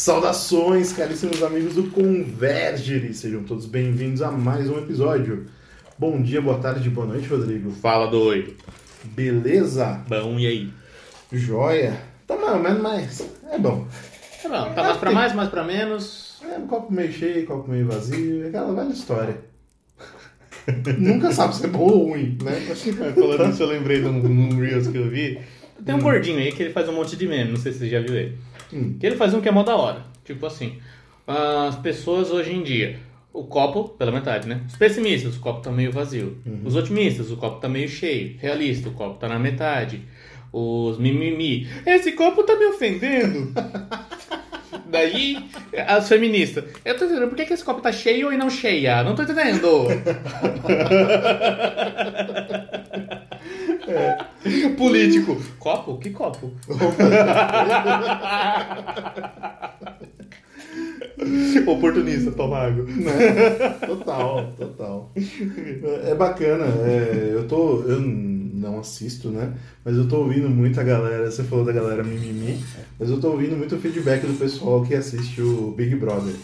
Saudações, caríssimos amigos do Convergere, sejam todos bem-vindos a mais um episódio. Bom dia, boa tarde, boa noite, Rodrigo. Fala doido. Beleza? Bom, e aí? Joia. Tá mais ou menos, mas é bom. Tá bom, tá mais pra mais, mais pra menos. É um copo meio cheio, copo meio vazio, é aquela velha história. Nunca sabe se é bom ou ruim, né? Falando isso, eu lembrei de um, um Reels que eu vi. Tem um gordinho aí que ele faz um monte de meme, não sei se você já viu ele. Hum. Que ele faz um que é mó da hora. Tipo assim, as pessoas hoje em dia, o copo pela metade, né? Os pessimistas, o copo tá meio vazio. Os otimistas, o copo tá meio cheio. Realista, o copo tá na metade. Os mimimi, esse copo tá me ofendendo. Daí, as feministas, eu tô entendendo, por que, que esse copo tá cheio e não cheia? Não tô entendendo. Político, copo? Que copo? Oportunista, toma água. Né? Total, total. É bacana. é, eu tô. Eu não assisto, né? Mas eu tô ouvindo muita galera. Você falou da galera mimimi, mas eu tô ouvindo muito feedback do pessoal que assiste o Big Brother.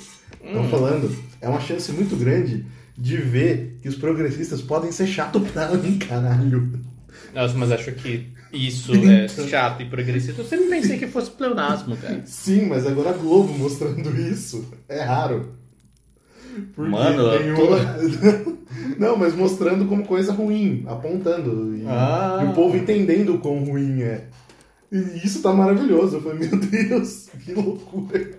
Estão falando, é uma chance muito grande de ver que os progressistas podem ser chato pra mim, caralho. Nossa, mas acho que isso é chato e progressista. Eu sempre pensei que fosse pleonasmo, cara. Sim, mas agora a Globo mostrando isso é raro. Porque Mano, tem uma- Não, mas mostrando como coisa ruim, apontando. E, Ah. e o povo entendendo o quão ruim é. E isso tá maravilhoso. Eu falei, meu Deus, que loucura.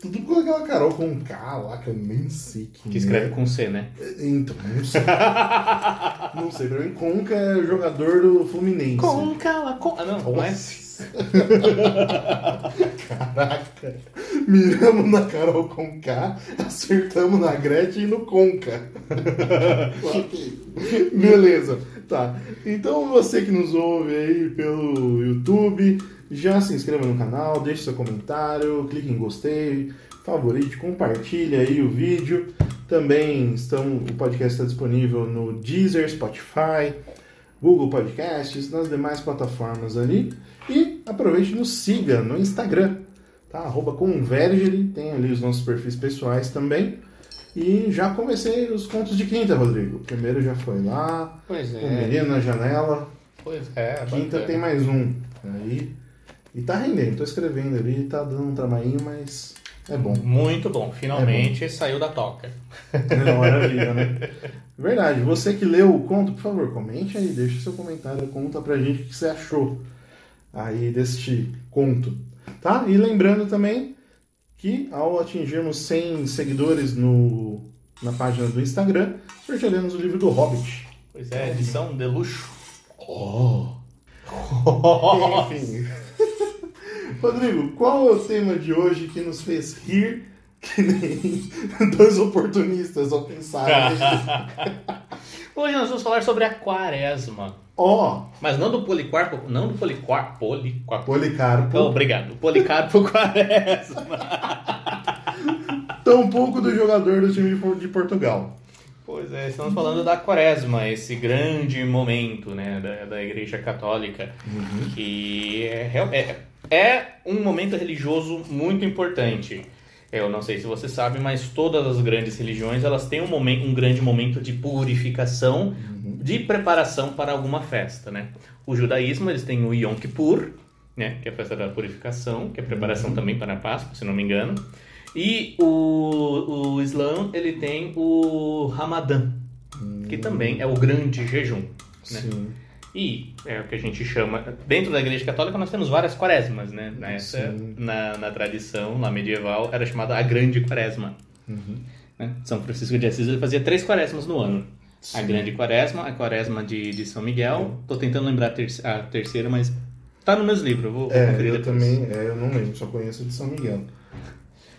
Tudo com aquela Carol com K lá, que eu nem sei quem Que escreve é. com C, né? Então, não sei. não sei, pra mim, Conca é jogador do Fluminense. Conca, con... Ah, não, não é? Caraca. Miramos na Carol com K, acertamos na Gretchen e no Conca. Beleza. Tá. Então você que nos ouve aí pelo YouTube, já se inscreva no canal, deixe seu comentário, clique em gostei, favorite, compartilhe aí o vídeo. Também estão, o podcast está disponível no Deezer, Spotify, Google Podcasts, nas demais plataformas ali. E aproveite e nos siga no Instagram, tá? Arroba Convergere, tem ali os nossos perfis pessoais também. E já comecei os contos de quinta, Rodrigo. O primeiro já foi lá, Pois o é. menino na janela. Pois é. Quinta bacana. tem mais um. Aí. E tá rendendo, tô escrevendo ali, tá dando um trabalhinho, mas é bom. Muito bom. Finalmente saiu da toca. É maravilha, né? Verdade. Você que leu o conto, por favor, comente aí, deixa seu comentário, conta pra gente o que você achou aí deste conto, tá? E lembrando também que ao atingirmos 100 seguidores no, na página do Instagram, sortearemos o livro do Hobbit. Pois é, edição de luxo. Oh! Enfim. Rodrigo, qual é o tema de hoje que nos fez rir que nem dois oportunistas ao pensar? Hoje nós vamos falar sobre a quaresma. Ó, Mas não do Policarpo, não do Policarpo, Policarpo. Policarpo, Oh, obrigado. Policarpo Quaresma. tampouco do jogador do time de Portugal. Pois é, estamos falando da quaresma, esse grande momento né, da, da Igreja Católica, que é, é, é um momento religioso muito importante. Eu não sei se você sabe, mas todas as grandes religiões elas têm um, momento, um grande momento de purificação, de preparação para alguma festa. Né? O judaísmo eles têm o Yom Kippur, né, que é a festa da purificação, que é a preparação também para a Páscoa, se não me engano. E o, o Islã, ele tem o Ramadã, que também é o grande jejum. Né? Sim. E é o que a gente chama... Dentro da Igreja Católica nós temos várias quaresmas, né? Nessa, na, na tradição lá medieval, era chamada a Grande Quaresma. Uhum. né? São Francisco de Assis fazia três quaresmas no ano. A Sim. Grande Quaresma, a Quaresma de, de São Miguel. Tô tentando lembrar a, terce- a terceira, mas tá nos meus livros. Eu vou, É, eu depois. também, é, eu não lembro, só conheço de São Miguel.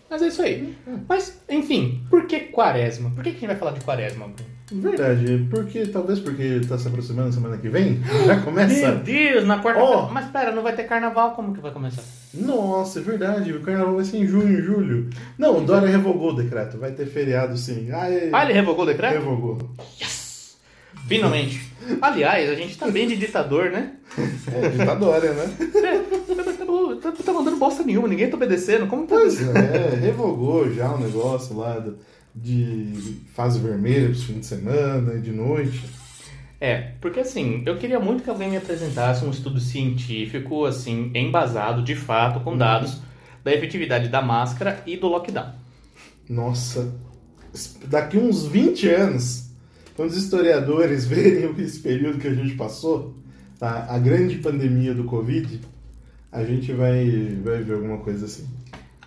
Mas é isso aí. Mas, enfim, por que quaresma? Por que que a gente vai falar de quaresma, Bruno? Verdade, porque talvez porque tá se aproximando semana que vem, já começa. Meu Deus, na quarta-feira. Ó. Mas pera, não vai ter carnaval, como que vai começar? Nossa, é verdade, o carnaval vai ser em junho, julho. Não, o Dória revogou o decreto, vai ter feriado sim. Ah, é... Ah, ele revogou o decreto? revogou. Finalmente. Aliás, a gente tá bem de ditador, né? É, ditadória, né? tá, tá mandando bosta nenhuma, ninguém tá obedecendo. Como tá Pois é, revogou já o negócio lá do- de fase vermelha pros fins de semana e de noite. É, porque assim, eu queria muito que alguém me apresentasse um estudo científico, assim, embasado de fato, com dados da efetividade da máscara e do lockdown. Nossa, daqui uns 20 anos, quando os historiadores verem esse período que a gente passou, tá? a grande pandemia do Covid, a gente vai, vai ver alguma coisa assim.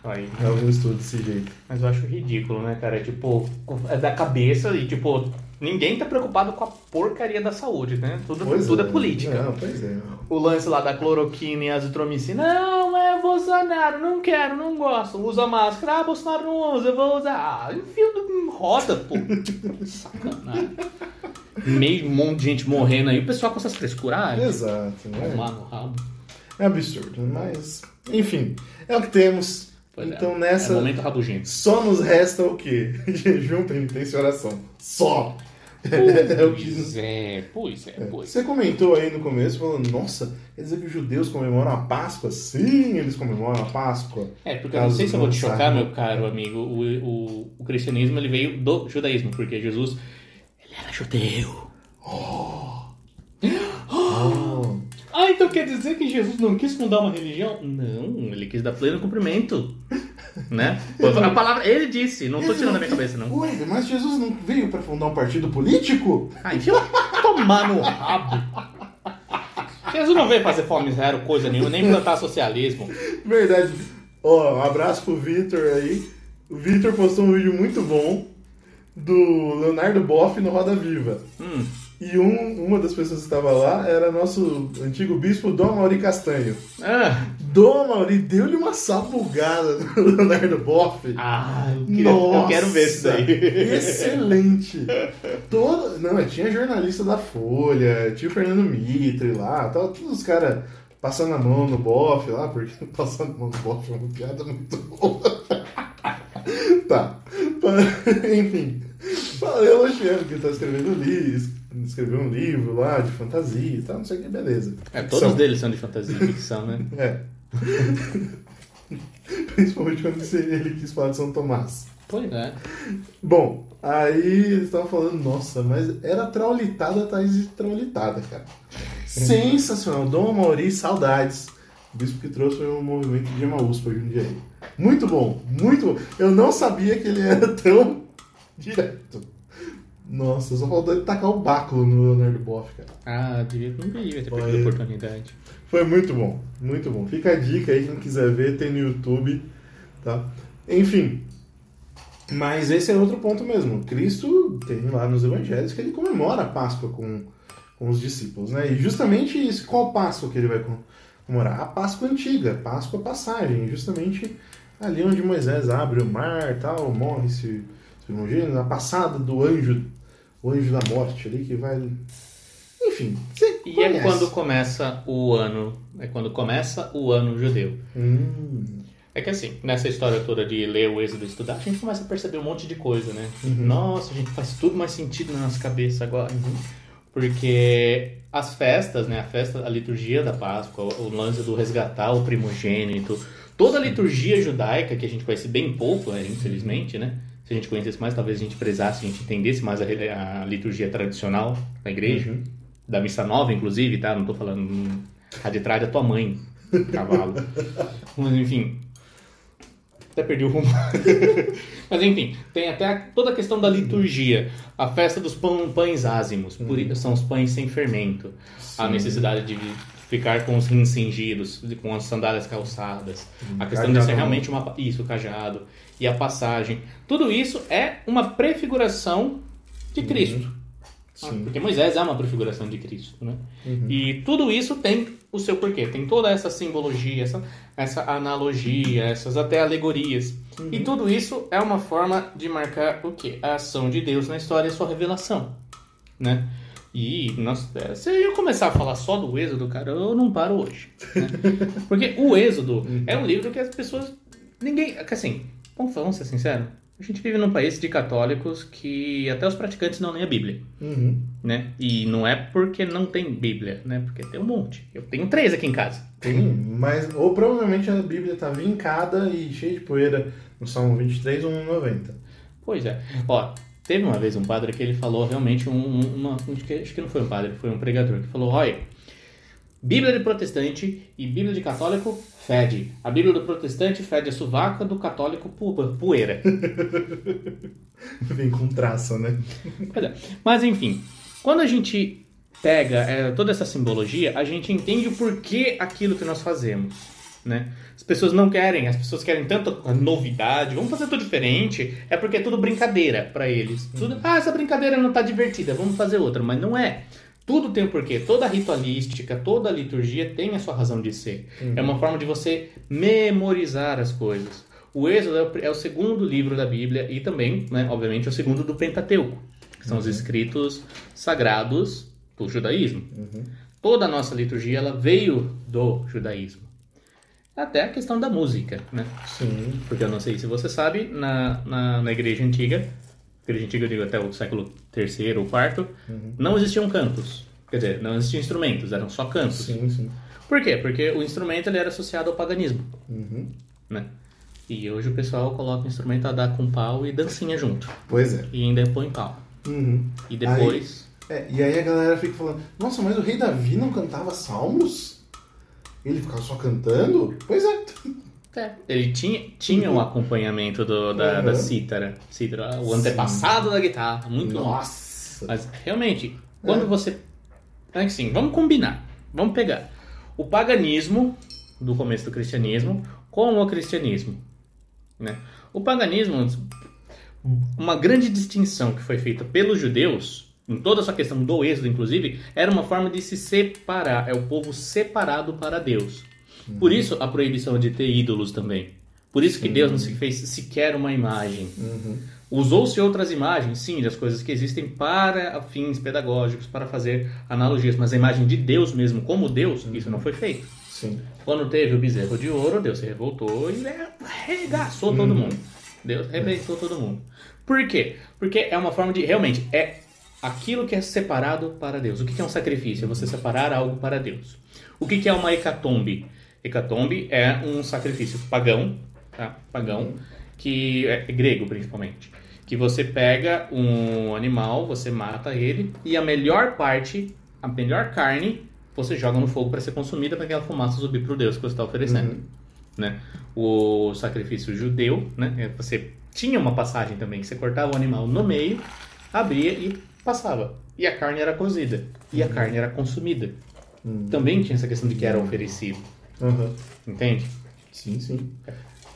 Aí. Algum estudo desse jeito. Mas eu acho ridículo, né, cara? Tipo, é da cabeça e, tipo, ninguém tá preocupado com a porcaria da saúde, né? Tudo, Pois tudo é. política. Não, pois é. O lance lá da cloroquina e azitromicina. Não, é Bolsonaro, não quero, não gosto. Usa máscara. Ah, Bolsonaro não usa, eu vou usar. Ah, enfio do roda, pô. Sacanagem. Meio um monte de gente morrendo aí, o pessoal com essas frescuras. Ah, Exato. né? tomar no rabo. É absurdo, mas enfim, é o que temos. Pois é. então nessa É momento rabugento. só nos resta o quê? Jejum, penitência e oração. Só. é Pois é, pois é, pois Você comentou aí no começo, falando, nossa, quer dizer que os judeus comemoram a Páscoa? Sim, eles comemoram a Páscoa. É, porque eu não sei se eu vou te chocar, meu caro amigo. O, o, o cristianismo ele veio do judaísmo, porque Jesus ele era judeu. Oh. Ah, então quer dizer que Jesus não quis fundar uma religião? Não, ele quis dar pleno cumprimento. Né? A palavra, ele disse, não tô tirando da minha cabeça, não. Ué, mas Jesus não veio para fundar um partido político? Ah, enfia tomar no rabo. Jesus não veio fazer fome zero, coisa nenhuma, nem plantar socialismo. Verdade. Ó, um abraço pro Vitor aí. O Vitor postou um vídeo muito bom do Leonardo Boff no Roda Viva. Hum, E um, uma das pessoas que estava lá era nosso antigo bispo Dom Mauri Castanho. ah, Dom Mauri deu-lhe uma sabugada no Leonardo Boff. ah eu, queria- eu quero ver isso Nossa, aí. Excelente. Toda, não, tinha jornalista da Folha, tinha o Fernando Mitre lá, tava todos os caras passando a mão no bofe lá, porque passando a mão no bofe é uma piada muito boa. tá. Enfim. Falei elogiando que tá escrevendo livro, escreveu um livro lá de fantasia e tal, não sei o que, beleza. É, todos deles são de fantasia e ficção, né? É. Principalmente quando ele quis falar de São Tomás. Pois é. Bom, aí eles estavam falando, nossa, mas era traulitada atrás de traulitada, cara. Sensacional. Dom Mauri, saudades. O bispo que trouxe foi um movimento de Emaús pra Jundiaí. Muito bom, muito bom. Eu não sabia que ele era tão direto. Nossa, só faltou ele tacar o báculo no Leonardo Boff, cara. Ah, devia, não devia ter perdido a oportunidade. Foi muito bom, muito bom. Fica a dica aí, quem quiser ver, tem no YouTube, tá? Enfim, mas esse é outro ponto mesmo. Cristo tem lá nos evangelhos que ele comemora a Páscoa com, com os discípulos, né? E justamente isso, qual Páscoa que ele vai com- comemorar? A Páscoa antiga, Páscoa passagem, justamente ali onde Moisés abre o mar tal, morre esse, esse primogênito, a passada do anjo, o anjo da morte ali que vai... Enfim, você E conhece. é quando começa o ano. É quando começa o ano judeu. Hum, É que assim, nessa história toda de ler o Êxodo e estudar, a gente começa a perceber um monte de coisa, né? Uhum. Nossa, a gente faz tudo mais sentido na nossa cabeça agora. Porque as festas, né? A festa, a liturgia da Páscoa, o lance do resgatar o primogênito, toda a liturgia judaica, que a gente conhece bem pouco, né, infelizmente, né? Se a gente conhecesse mais, talvez a gente prezasse, a gente entendesse mais a, a liturgia tradicional da igreja, Uhum. da missa nova, inclusive, tá? Não tô falando hum, a de trás da tua mãe, cavalo. Mas enfim, até perdi o rumo. Mas enfim, tem até a- toda a questão da liturgia. A festa dos pão- pães ázimos, por isso são os pães sem fermento. A Sim. necessidade de ficar com os rins cingidos, de- com as sandálias calçadas. A questão de Cajado. ser realmente uma... Isso, cajado. E a passagem. Tudo isso é uma prefiguração de Cristo. Sim. Porque Moisés é uma prefiguração de Cristo, né? Uhum. E tudo isso tem o seu porquê. Tem toda essa simbologia, essa, essa analogia, essas até alegorias. E tudo isso é uma forma de marcar o quê? A ação de Deus na história e a sua revelação, né? E nós, é, se eu começar a falar só do Êxodo, cara, eu não paro hoje. né? Porque o Êxodo é um livro que as pessoas. Ninguém. Assim, vamos, vamos ser sinceros. A gente vive num país de católicos que até os praticantes não leem a Bíblia, Uhum. né? E não é porque não tem Bíblia, né? Porque tem um monte. Eu tenho três aqui em casa. Tem, mas. Ou provavelmente a Bíblia tá vincada e cheia de poeira no Salmo 23 ou no 90. Pois é. Ó, teve uma vez um padre que ele falou realmente um, um- uma. Acho que, acho que não foi um padre, foi um pregador que falou: olha, Bíblia de protestante e Bíblia de católico fede. A Bíblia do protestante fede a sovaca, do católico poeira. Vem com traça, né? Pois é. Mas enfim, quando a gente pega é, toda essa simbologia, a gente entende o porquê aquilo que nós fazemos. Né? As pessoas não querem, as pessoas querem tanto a novidade, vamos fazer tudo diferente, é porque é tudo brincadeira para eles. Tudo, ah, essa brincadeira não tá divertida, vamos fazer outra, mas não é. Tudo tem um porquê, toda ritualística, toda liturgia tem a sua razão de ser. É uma forma de você memorizar as coisas. O Êxodo é o, é o segundo livro da Bíblia e também, né, obviamente, é o segundo do Pentateuco, que são os escritos sagrados do judaísmo. Toda a nossa liturgia ela veio do judaísmo. Até a questão da música, né? Sim. Porque eu não sei se você sabe, na, na, na igreja antiga, igreja antiga eu digo até o século III ou IV, não existiam cantos. Quer dizer, não existiam instrumentos, eram só cantos. Sim, sim. Por quê? Porque o instrumento ele era associado ao paganismo, Uhum. né? E hoje o pessoal coloca o instrumento a dar com pau e dancinha junto. Pois é. E ainda põe pau. Uhum. E depois... É, e aí a galera fica falando, nossa, mas o rei Davi não cantava salmos? Ele ficava só cantando? Pois é. É, ele tinha, tinha o acompanhamento do, da, Uhum. da cítara, cítara, o antepassado da guitarra, muito bom. Nossa. Mas realmente, quando você. É que sim, vamos combinar. Vamos pegar o paganismo do começo do cristianismo com o cristianismo. Né? O paganismo, uma grande distinção que foi feita pelos judeus, em toda essa questão do êxodo, inclusive, era uma forma de se separar. É o povo separado para Deus. Por isso a proibição de ter ídolos também. Por isso que Deus não se fez sequer uma imagem. Uhum. Usou-se outras imagens, sim, das coisas que existem para fins pedagógicos, para fazer analogias, mas a imagem de Deus mesmo, como Deus, isso não foi feito. Sim. Quando teve o bezerro de ouro, Deus se revoltou e arregaçou todo mundo. Deus arrebentou todo mundo. Por quê? Porque é uma forma de, realmente, é aquilo que é separado para Deus. O que é um sacrifício? É você separar algo para Deus. O que que é uma hecatombe? Hecatombe é um sacrifício pagão, tá? Pagão, que é grego principalmente. Que você pega um animal, você mata ele e a melhor parte, a melhor carne, você joga no fogo para ser consumida para aquela fumaça subir para o Deus que você está oferecendo. Né? O sacrifício judeu, né? é, você tinha uma passagem também que você cortava o animal no meio, abria e passava. E a carne era cozida. E a carne era consumida. Também tinha essa questão de que era oferecido. Uhum. Entende? Sim, sim.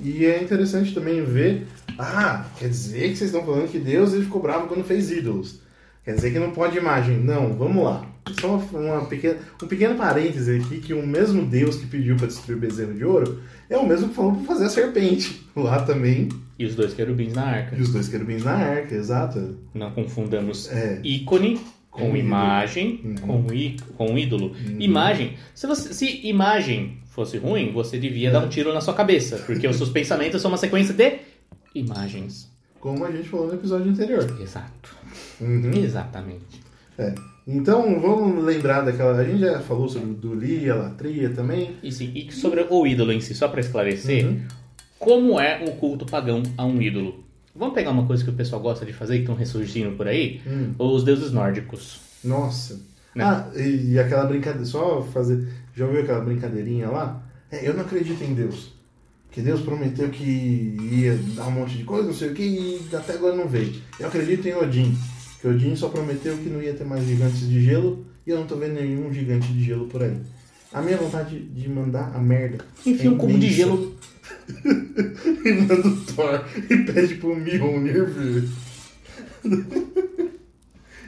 E é interessante também ver. Ah, quer dizer que vocês estão falando que Deus ele ficou bravo quando fez ídolos. Quer dizer que não pode imagem. Não, vamos lá. Só uma, pequena, um pequeno parêntese aqui que o mesmo Deus que pediu para destruir o bezerro de ouro é o mesmo que falou para fazer a serpente. Lá também. E os dois querubins na arca. E os dois querubins na arca, exato. Não confundamos É. ícone com, Com ídolo. imagem, Uhum. com, í, com ídolo. Imagem. Se, você, se imagem fosse ruim, você devia dar um tiro na sua cabeça, porque os seus pensamentos são uma sequência de imagens. Como a gente falou no episódio anterior. Exato. Uhum. Exatamente. É. Então vamos lembrar daquela. A gente já falou sobre Dulia, Latria também. E, sim, e sobre o ídolo em si, só para esclarecer, Uhum. como é o culto pagão a um ídolo? Vamos pegar uma coisa que o pessoal gosta de fazer, que estão ressurgindo por aí? Hum. Os deuses nórdicos. Nossa. Né? Ah, e, aquela brincadeira, só fazer. Já ouviu aquela brincadeirinha lá? É, eu não acredito em Deus. Que Deus prometeu que ia dar um monte de coisa, não sei o que, e até agora não veio. Eu acredito em Odin. Que Odin só prometeu que não ia ter mais gigantes de gelo, e eu não tô vendo nenhum gigante de gelo por aí. A minha vontade de mandar a merda. Enfia é um cubo de gelo. e manda o Thor e pede pro Mjolnir vir.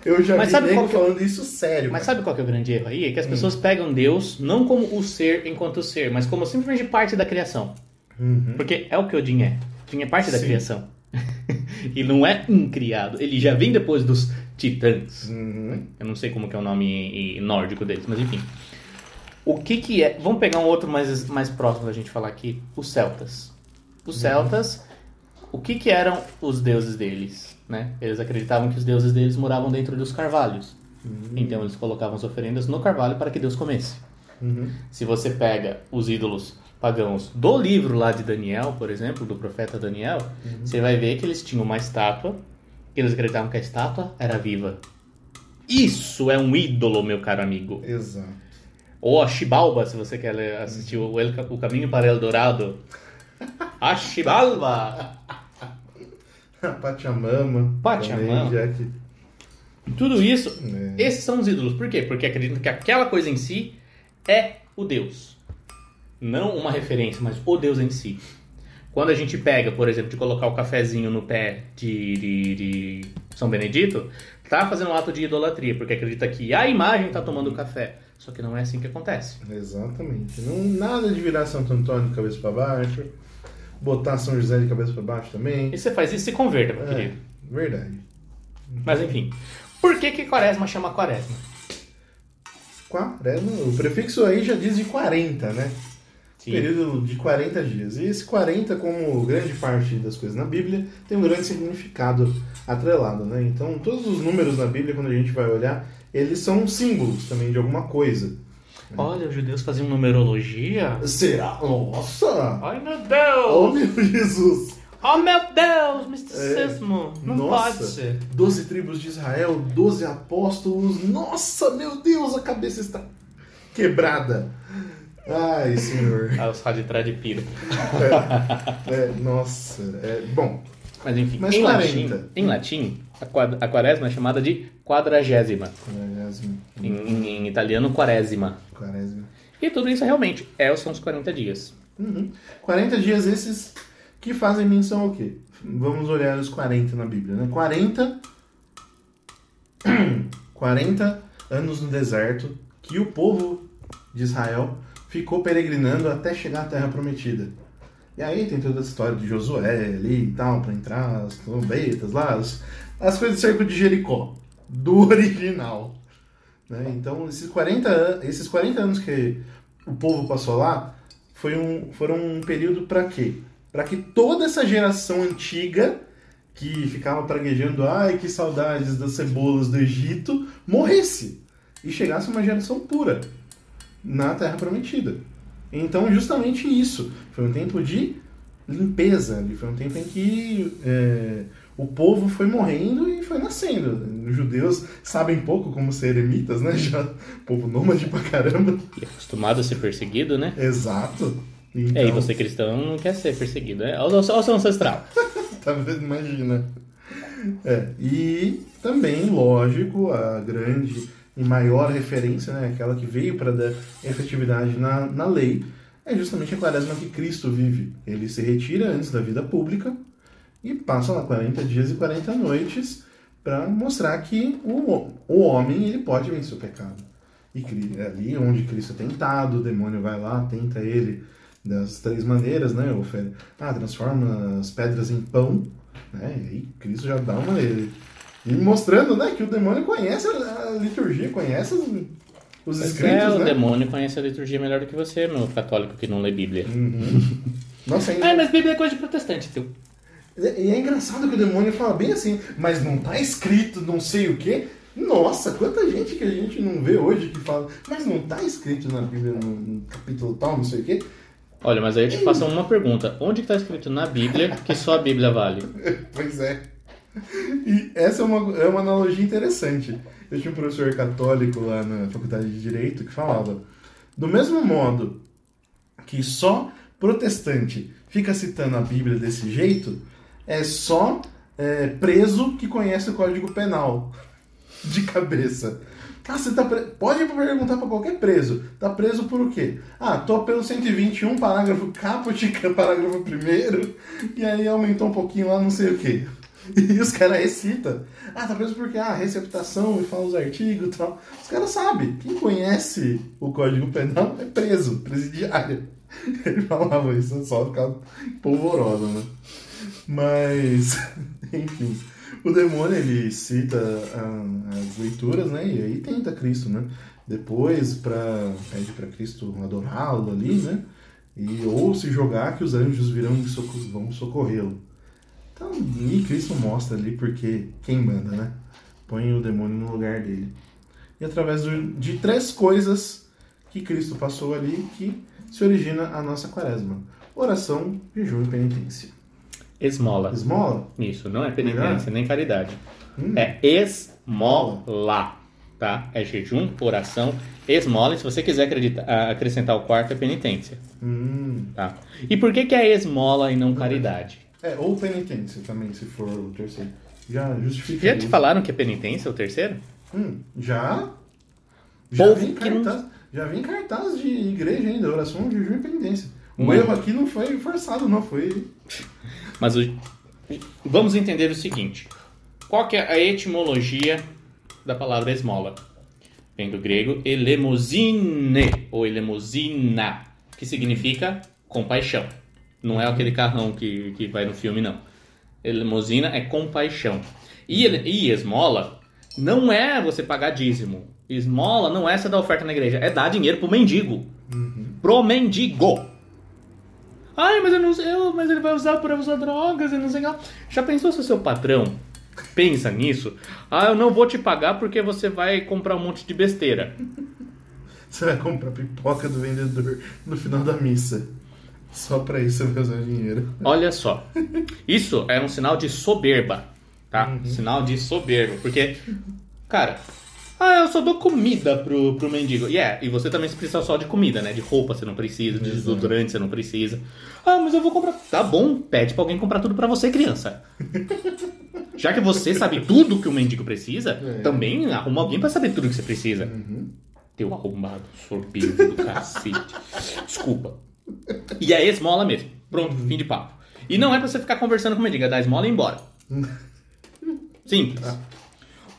Eu já Mas vi sabe nego qual que é- falando isso sério. Mas cara. sabe qual que é o grande erro aí? É que as pessoas pegam Deus não como o ser enquanto ser, mas como simplesmente parte da criação. Uhum. Porque é o que Odin é. Odin é parte da Sim. criação. e não é um criado. Ele já vem depois dos titãs. Uhum. Eu não sei como que é o nome nórdico deles, mas enfim. O que que é... Vamos pegar um outro mais, mais próximo da gente falar aqui. Os celtas. Os celtas, o que, que eram os deuses deles? Né? Eles acreditavam que os deuses deles moravam dentro dos carvalhos. Uhum. Então eles colocavam as oferendas no carvalho para que Deus comesse. Uhum. Se você pega os ídolos pagãos do livro lá de Daniel, por exemplo, do profeta Daniel, uhum. você vai ver que eles tinham uma estátua, que eles acreditavam que a estátua era viva. Isso é um ídolo, meu caro amigo. Exato. Ou a Xibalba, se você quer assistir o, o Caminho para Eldorado. A Xibalba! Pachamama. Pachamama. Também, Tudo isso, é. esses são os ídolos. Por quê? Porque acreditam que aquela coisa em si é o Deus. Não uma referência, mas o Deus em si. Quando a gente pega, por exemplo, de colocar o cafezinho no pé de, de, de São Benedito, tá fazendo um ato de idolatria, porque acredita que a imagem está tomando café. Só que não é assim que acontece. Exatamente. Não, nada de virar Santo Antônio de cabeça para baixo, botar São José de cabeça para baixo também. E você faz isso e se converta, meu é, querido. Verdade. Mas enfim. Por que que quaresma chama quaresma? Quaresma, o prefixo aí já diz de 40, né? Sim. Período de 40 dias. E esse 40, como grande parte das coisas na Bíblia, tem um grande significado atrelado, né? Então, todos os números na Bíblia, quando a gente vai olhar, eles são símbolos também de alguma coisa. Olha, os judeus faziam numerologia? Será? Nossa! Ai, meu Deus! Oh, meu Jesus! Oh, meu Deus! Misticismo! É, Não nossa, pode ser. Doze tribos de Israel, doze apóstolos. Nossa, meu Deus, a cabeça está quebrada. Ai, senhor. Ah, os de pira. É, é, nossa. É, bom. Mas enfim, Mas em, latim, em latim, a quaresma é chamada de quadragésima. Em, em, em, italiano, quaresima. Quaresma. E tudo isso realmente é, são os 40 dias. Uhum. 40 dias esses que fazem menção ao quê? Vamos olhar os 40 na Bíblia, né? 40... 40 anos no deserto que o povo de Israel ficou peregrinando até chegar à Terra Prometida. E aí tem toda a história de Josué ali e tal, para entrar, as trombetas lá, as, as coisas do cerco de Jericó, do original. Né? Então, esses 40, esses 40 anos que o povo passou lá foi um, foram um período para quê? Para que toda essa geração antiga que ficava praguejando, ai que saudades das cebolas do Egito, morresse e chegasse uma geração pura na Terra Prometida. Então, justamente isso. Foi um tempo de limpeza. Foi um tempo em que é, o povo foi morrendo e foi nascendo. Os judeus sabem pouco como ser eremitas, né? Já povo nômade pra caramba. E acostumado a ser perseguido, né? Exato. Então... É, e você cristão não quer ser perseguido, né? Olha o seu ancestral. tá imagina. É, e também, lógico, a grande e maior referência, né, aquela que veio para dar efetividade na, na lei, é justamente a quaresma que Cristo vive. Ele se retira antes da vida pública e passa lá 40 dias e 40 noites para mostrar que o, o homem ele pode vencer o pecado. E é ali onde Cristo é tentado, o demônio vai lá, tenta ele das três maneiras, né? Ah, transforma as pedras em pão, né? E aí Cristo já dá uma e mostrando, né, que o demônio conhece a liturgia, conhece os, os escritos, é, o né? demônio conhece a liturgia melhor do que você, meu católico que não lê Bíblia. Uhum. Nossa, ainda... Ah, mas Bíblia é coisa de protestante, tio. E é engraçado que o demônio fala bem assim, mas não tá escrito não sei o quê. Nossa, quanta gente que a gente não vê hoje que fala, mas não tá escrito na Bíblia, no, no capítulo tal, não sei o quê. Olha, mas aí eu te faço uma pergunta. Onde está escrito na Bíblia que só a Bíblia vale? pois é. E essa é uma, é uma analogia interessante. Eu tinha um professor católico lá na faculdade de Direito que falava: do mesmo modo que só protestante fica citando a Bíblia desse jeito, é só é, preso que conhece o Código Penal de cabeça. Ah, você tá pre... Pode perguntar para qualquer preso. Tá preso por o quê? Ah, tô pelo 121, parágrafo caput, parágrafo primeiro, e aí aumentou um pouquinho lá, não sei o quê. E os caras recitam. Ah, tá preso porque ah, receptação e fala os artigos e tal. Os caras sabem. Quem conhece o Código Penal é preso, presidiário. Ele falava isso, só ficava polvorosa, né? Mas, enfim. O demônio, ele cita ah, as leituras, né? E aí tenta Cristo, né? Depois, pra, pede para Cristo adorá-lo ali, né? E, ou se jogar que os anjos virão e vão socorrê-lo. Então, e Cristo mostra ali porque quem manda, né? Põe o demônio no lugar dele. E através de três coisas que Cristo passou ali que se origina a nossa quaresma: oração, jejum e penitência. Esmola. Esmola? Isso, não é penitência nem caridade. Hum. É esmola, tá? É jejum, oração, esmola. E se você quiser ah, acrescentar o quarto, é penitência, Hum. tá? E por que, que é esmola e não caridade? É, ou penitência também, se for o terceiro. Já justifica. Já te falaram que é penitência o terceiro? Hum, já? Já Povo vem, que não- cartaz, já vem cartaz de igreja ainda, oração, jejum e penitência. O Mas- erro aqui não foi forçado, não, foi. Mas o- vamos entender o seguinte: qual que é a etimologia da palavra esmola? Vem do grego elemosine ou elemosina, que significa compaixão. Não é aquele carrão que, que vai no filme, não. Elemosina é compaixão. E, e esmola não é você pagar dízimo. Esmola não é você dar oferta na igreja, é dar dinheiro pro mendigo. Pro mendigo. Ai, mas eu não sei, eu- mas ele vai usar para usar drogas e não sei o que. lá. Já pensou se o seu patrão pensa nisso? Ah, eu não vou te pagar porque você vai comprar um monte de besteira. Você vai comprar pipoca do vendedor no final da missa. Só pra isso você vai usar dinheiro. Olha só. Isso é um sinal de soberba, tá? Sinal de soberba. Porque, cara, ah, eu só dou comida pro, pro mendigo. E é, e você também precisa só de comida, né? De roupa você não precisa, de desodorante você não precisa. Ah, mas eu vou comprar. Tá bom, pede pra alguém comprar tudo pra você, criança. Já que você sabe tudo que o mendigo precisa, É. também arruma alguém pra saber tudo que você precisa. Teu arrombado, sorbido do cacete. Desculpa. E é esmola mesmo. Pronto, fim de papo. E não é pra você ficar conversando com o mendigo, é dar esmola e ir embora. Simples.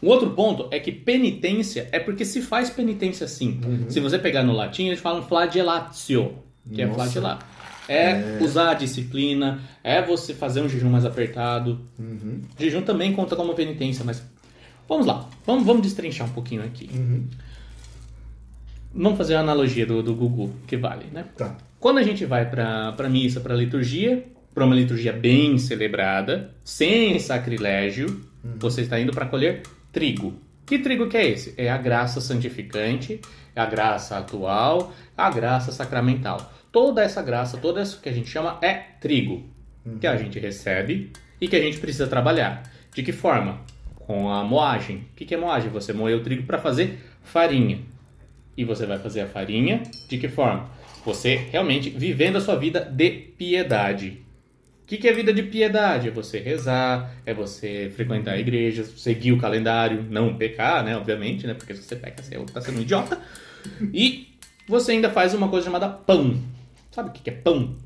O outro ponto é que penitência é porque se faz penitência sim. Se você pegar no latim, eles falam flagelatio, que é Nossa. flagelar. É, usar a disciplina, é você fazer um jejum mais apertado. Uhum. Jejum também conta como penitência, mas vamos lá. Vamos, vamos destrinchar um pouquinho aqui. Uhum. Vamos fazer a analogia do, do Gugu, que vale, né? Tá. Quando a gente vai para missa, para liturgia, para uma liturgia bem celebrada, sem sacrilégio, você está indo para colher trigo. Que trigo que é esse? É a graça santificante, é a graça atual, a graça sacramental. Toda essa graça, toda isso que a gente chama é trigo, que a gente recebe e que a gente precisa trabalhar. De que forma? Com a moagem. O que que é moagem? Você moe o trigo para fazer farinha. E você vai fazer a farinha de que forma? Você realmente vivendo a sua vida de piedade. O que, que é vida de piedade? É você rezar, é você frequentar a igreja, seguir o calendário, não pecar, né? Obviamente, né? Porque se você peca, você está sendo um idiota. E você ainda faz uma coisa chamada pão. Sabe o que, que é pão?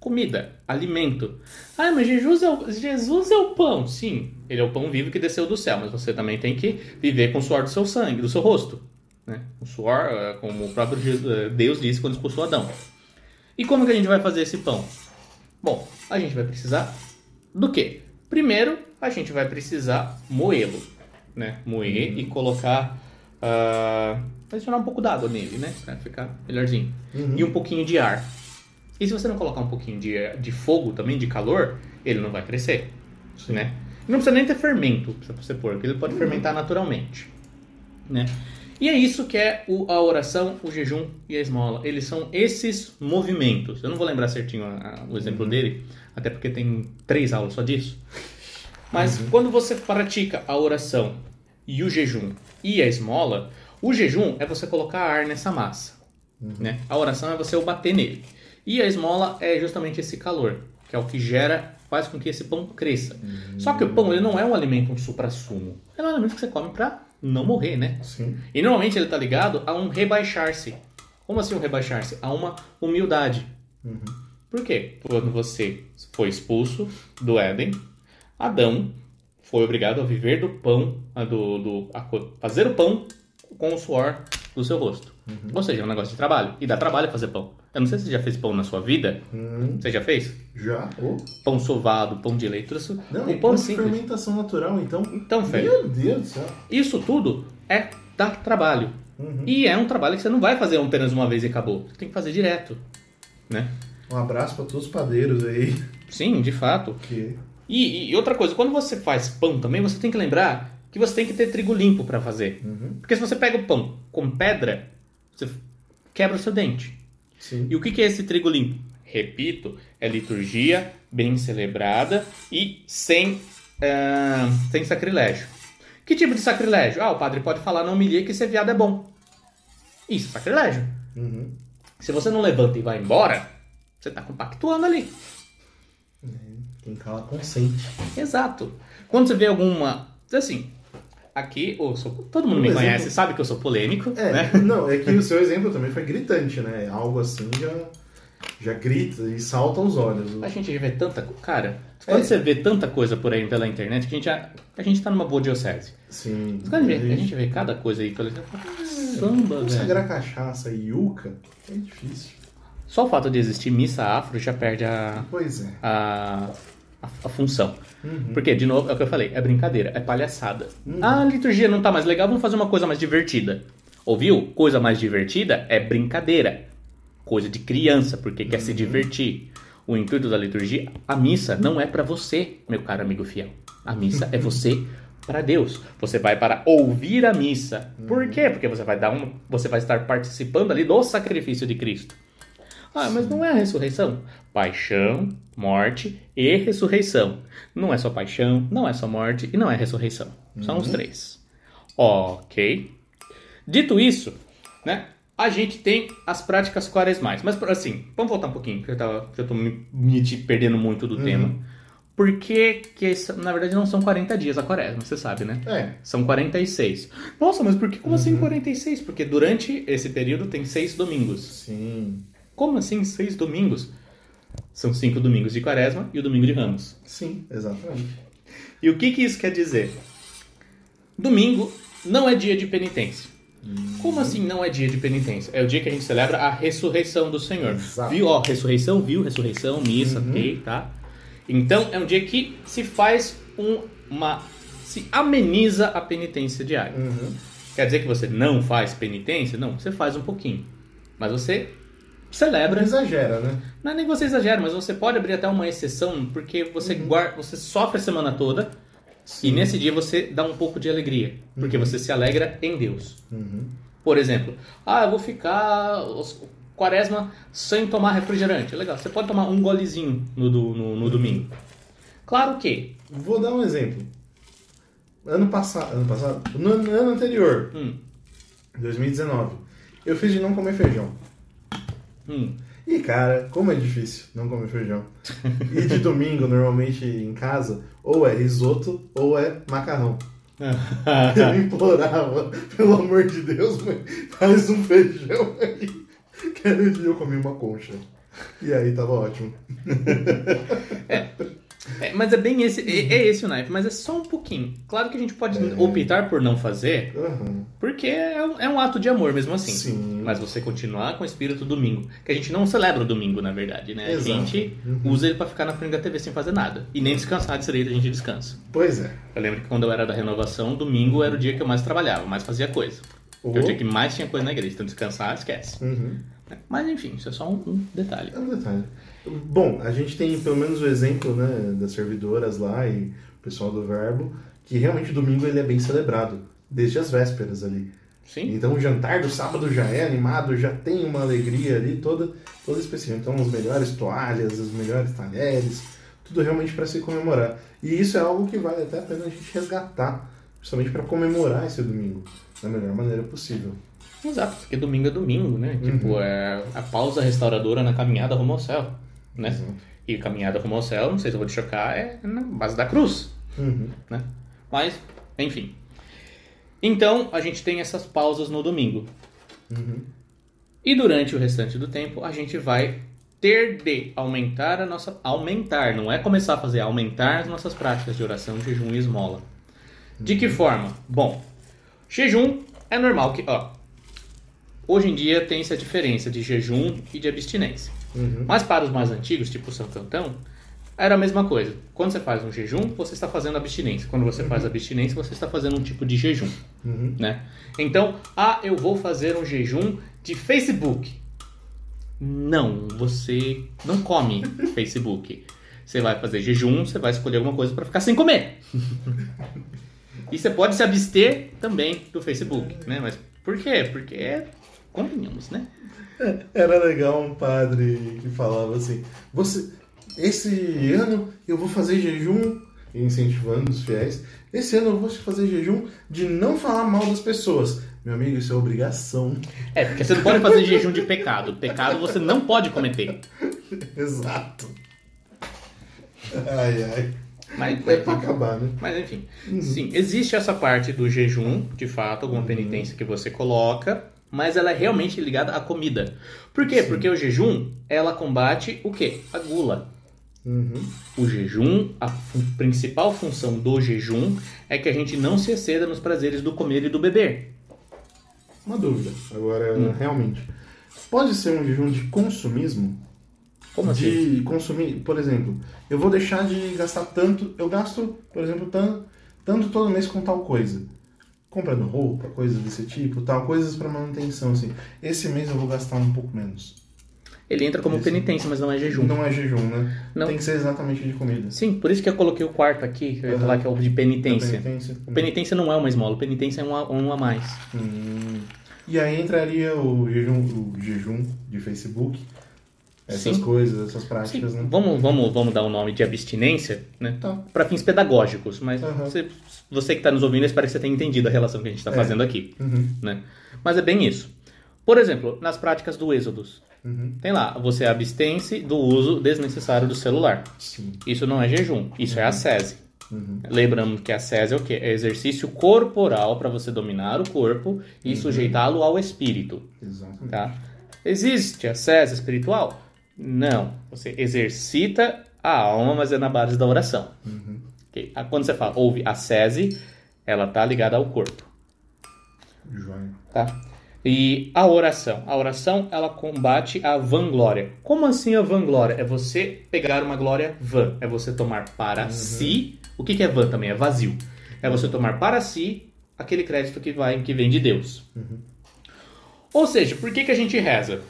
Comida, alimento. Ah, mas Jesus é, o, Jesus é o pão. Sim, ele é o pão vivo que desceu do céu, mas você também tem que viver com o suor do seu sangue, do seu rosto. Né? O suor, eh, como o próprio eh, Deus disse quando expulsou Adão. E como que a gente vai fazer esse pão? Bom, a gente vai precisar do quê? Primeiro, a gente vai precisar moê-lo, né? Moer e colocar, ah, adicionar um pouco d'água nele, né? Pra ficar melhorzinho. E um pouquinho de ar. E se você não colocar um pouquinho de, de fogo também, de calor, ele não vai crescer, né? E não precisa nem ter fermento pra você pôr, porque ele pode fermentar naturalmente, né? E é isso que é o- a oração, o jejum e a esmola. Eles são esses movimentos. Eu não vou lembrar certinho a- a- o exemplo dele, até porque tem três aulas só disso. Mas quando você pratica a oração e o jejum e a esmola, o jejum é você colocar ar nessa massa. Né? A oração é você o bater nele. E a esmola é justamente esse calor, que é o que gera, faz com que esse pão cresça. Só que o pão ele não é um alimento um supra-sumo. É um alimento que você come pra não morrer, né? Sim. E normalmente ele está ligado a um rebaixar-se. Como assim um rebaixar-se? A uma humildade. Por quê? Quando você foi expulso do Éden, Adão foi obrigado a viver do pão, a do, do- a fazer o pão com o suor do seu rosto. Ou seja, é um negócio de trabalho. E dá trabalho fazer pão. Eu não sei se você já fez pão na sua vida. Hum, Você já fez? já? Oh. Pão sovado, pão de leite, isso. Não, e pão simples. fermentação natural, então. Então, velho. Meu Deus do céu. Isso tudo é dar trabalho. Uhum. E é um trabalho que você não vai fazer apenas uma vez e acabou. Você tem que fazer direto. Né? Um abraço pra todos os padeiros aí. Sim, de fato. Que E, e outra coisa, quando você faz pão também, você tem que lembrar que você tem que ter trigo limpo para fazer. Uhum. Porque se você pega o pão com pedra, você quebra o seu dente. Sim. E o que que é esse trigo limpo? Repito, é liturgia bem celebrada e sem, ah, sem sacrilégio. Que tipo de sacrilégio? Ah, o padre pode falar na homilia que esse viado é bom. Isso é sacrilégio. Uhum. Se você não levanta e vai embora, você está compactuando ali. Quem cala consente. Exato. Quando você vê alguma. Assim, aqui, sou- todo mundo Um me exemplo. conhece, sabe que eu sou polêmico, É, né? não, é que o seu exemplo também foi gritante, né? Algo assim já, já grita e salta aos olhos. A gente vê tanta. Cara, quando É. você vê tanta coisa por aí pela internet, que a gente, já, a gente tá numa boa diocese. Sim. Mas Quando a gente, a gente vê cada coisa aí pela internet, caramba, velho. Consagrar cachaça e yuca é difícil. Só o fato de existir missa afro já perde a, Pois é. a, a, a função. Uhum. Porque, de novo, é o que eu falei, é brincadeira, é palhaçada. Ah, a liturgia não tá mais legal, vamos fazer uma coisa mais divertida. Ouviu? Coisa mais divertida é brincadeira. Coisa de criança, porque quer se divertir. O intuito da liturgia, a missa não é pra você, meu caro amigo fiel. A missa é você para Deus. Você vai para ouvir a missa. Por quê? Porque você vai dar um, você vai estar participando ali do sacrifício de Cristo. Ah, mas não é a ressurreição. Paixão, morte e ressurreição. Não é só paixão, não é só morte e não é ressurreição. São os três. Ok. Dito isso, né? A gente tem as práticas quaresmais. Mas assim, vamos voltar um pouquinho, porque eu tava, já tô me, me perdendo muito do tema. Por que, na verdade não são 40 dias a quaresma, você sabe, né? É. São 46. Nossa, mas por que como assim 46? Porque durante esse período tem seis domingos. Sim. Como assim seis domingos? São cinco domingos de quaresma e o domingo de ramos. Sim, exatamente. E o que, que isso quer dizer? Domingo não é dia de penitência. Como assim não é dia de penitência? É o dia que a gente celebra a ressurreição do Senhor. Exato. Viu? Ó, ressurreição, viu? Ressurreição, missa, ok, tá? Então é um dia que se faz um- uma. se ameniza a penitência diária. Uhum. Quer dizer que você não faz penitência? Não, você faz um pouquinho. Mas você celebra. Não exagera, né? Não é nem você exagera, mas você pode abrir até uma exceção, porque você guarda, você sofre a semana toda e nesse dia você dá um pouco de alegria, porque você se alegra em Deus. Uhum. Por exemplo, ah, eu vou ficar os- quaresma sem tomar refrigerante. Legal, você pode tomar um golezinho no, no, no domingo. Claro que. Vou dar um exemplo. Ano passado, ano passado, no ano, ano anterior, Hum, 2019, eu fiz de não comer feijão. Hum. E cara, como é difícil não comer feijão. E de domingo, normalmente em casa, ou é risoto ou é macarrão. Eu implorava, pelo amor de Deus, mãe, faz um feijão aí. Quero dia eu comi uma concha. E aí tava ótimo. É, mas é bem esse, é, é esse o naipe, mas é só um pouquinho. Claro que a gente pode optar por não fazer, Aham. Porque é um, é um ato de amor mesmo assim. Sim. Mas você continuar com o espírito domingo. Que a gente não celebra o domingo, na verdade, né? Exato. A gente Uhum. usa ele pra ficar na frente da TV sem fazer nada. E nem descansar de direito a gente descansa. Pois é. Eu lembro que quando eu era da renovação, domingo era o dia que eu mais trabalhava, mais fazia coisa. É o dia que mais tinha coisa na igreja. Então descansar, esquece. Uhum. Mas enfim, isso é só um, um detalhe. É um detalhe. Bom, a gente tem pelo menos o exemplo né, das servidoras lá e o pessoal do Verbo, que realmente o domingo ele é bem celebrado, desde as vésperas ali. Sim? Então o jantar do sábado já é animado, já tem uma alegria ali toda, toda especial. Então as melhores toalhas, os melhores talheres, tudo realmente para se comemorar. E isso é algo que vale até a pena a gente resgatar, justamente para comemorar esse domingo da melhor maneira possível. Exato, porque domingo é domingo, né? Uhum. Tipo, é a pausa restauradora na caminhada rumo ao céu, né? Exato. E caminhada rumo ao céu, não sei se eu vou te chocar, é na base da cruz. Uhum. né? Mas, enfim. Então, a gente tem essas pausas no domingo. Uhum. E durante o restante do tempo, a gente vai ter de aumentar a nossa. Aumentar, não é começar a fazer, aumentar as nossas práticas de oração, jejum e esmola. De que forma? Bom, jejum é normal que. Ó, hoje em dia tem essa diferença de jejum e de abstinência. Uhum. Mas para os mais antigos, tipo Santo Antão, era a mesma coisa. Quando você faz um jejum, você está fazendo abstinência. Quando você faz abstinência, você está fazendo um tipo de jejum, Uhum. né? Então, ah, eu vou fazer um jejum de Facebook. Não, você não come Facebook. você vai fazer jejum, você vai escolher alguma coisa para ficar sem comer. e você pode se abster também do Facebook, né? Mas por quê? Porque convenhamos, né? É, era legal um padre que falava assim: você, esse ano eu vou fazer jejum, incentivando os fiéis. Esse ano eu vou fazer jejum de não falar mal das pessoas. Meu amigo, isso é obrigação. É, porque você não pode fazer jejum de pecado. Pecado você não pode cometer. Exato. Ai, ai. Mas, É pra acabar, né? Mas enfim, sim, existe essa parte do jejum, de fato, alguma Uhum. penitência que você coloca, mas ela é realmente ligada à comida. Por quê? Porque o jejum, ela combate o quê? A gula. Uhum. O jejum, a principal função do jejum é que a gente não se exceda nos prazeres do comer e do beber. Uma dúvida, agora, Hum. realmente. Pode ser um jejum de consumismo? Como assim? de consumir, por exemplo, eu vou deixar de gastar tanto, eu gasto, por exemplo, tanto, tanto todo mês com tal coisa. Comprando roupa, coisas desse tipo, tal, coisas para manutenção, assim. Esse mês eu vou gastar um pouco menos. Ele entra como Isso. penitência, mas não é jejum. Não é jejum, né? Não. Tem que ser exatamente de comida. Sim, por isso que eu coloquei o quarto aqui, que eu ia falar que é o de penitência. Penitência. Penitência não é uma esmola, penitência é um a, um a mais. Hum. E aí entraria o jejum, o jejum de Facebook, essas Sim. coisas, essas Sim, práticas, né? vamos, vamos, vamos dar o nome de abstinência, né? Tá. Para fins pedagógicos, mas Aham. você, você que está nos ouvindo, eu espero que você tenha entendido a relação que a gente está É. fazendo aqui, Uhum. né? Mas é bem isso. Por exemplo, nas práticas do Êxodos, Uhum. tem lá, você abstém-se do uso desnecessário do celular. Sim. Isso não é jejum, isso é ascese. Uhum. Lembrando que a ascese é o quê? É exercício corporal para você dominar o corpo e Uhum. sujeitá-lo ao espírito. Exatamente. Tá? Existe ascese espiritual? Não. Você exercita a alma, mas é na base da oração. Uhum. Ok? Ah, Quando você fala ouve ascese, ela tá ligada ao corpo. Joia. Tá? E a oração. A oração, ela combate a vanglória. Como assim a vanglória? É você pegar uma glória vã. É você tomar para si. O que, que é vã também? É vazio. É você tomar para si aquele crédito que, vai, que vem de Deus. Ou seja, por que, que a gente reza?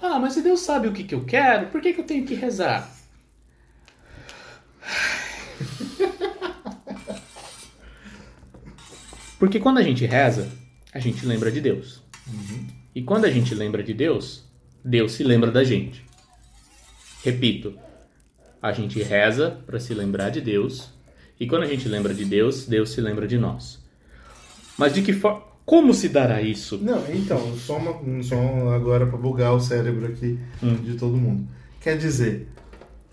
Ah, mas se Deus sabe o que, que eu quero, por que, que eu tenho que rezar? Porque quando a gente reza, a gente lembra de Deus. E quando a gente lembra de Deus, Deus se lembra da gente. Repito, a gente reza para se lembrar de Deus, e quando a gente lembra de Deus, Deus se lembra de nós. Mas de que forma? Como se dará isso? Não, então, só, uma, só agora para bugar o cérebro aqui Hum. de todo mundo. Quer dizer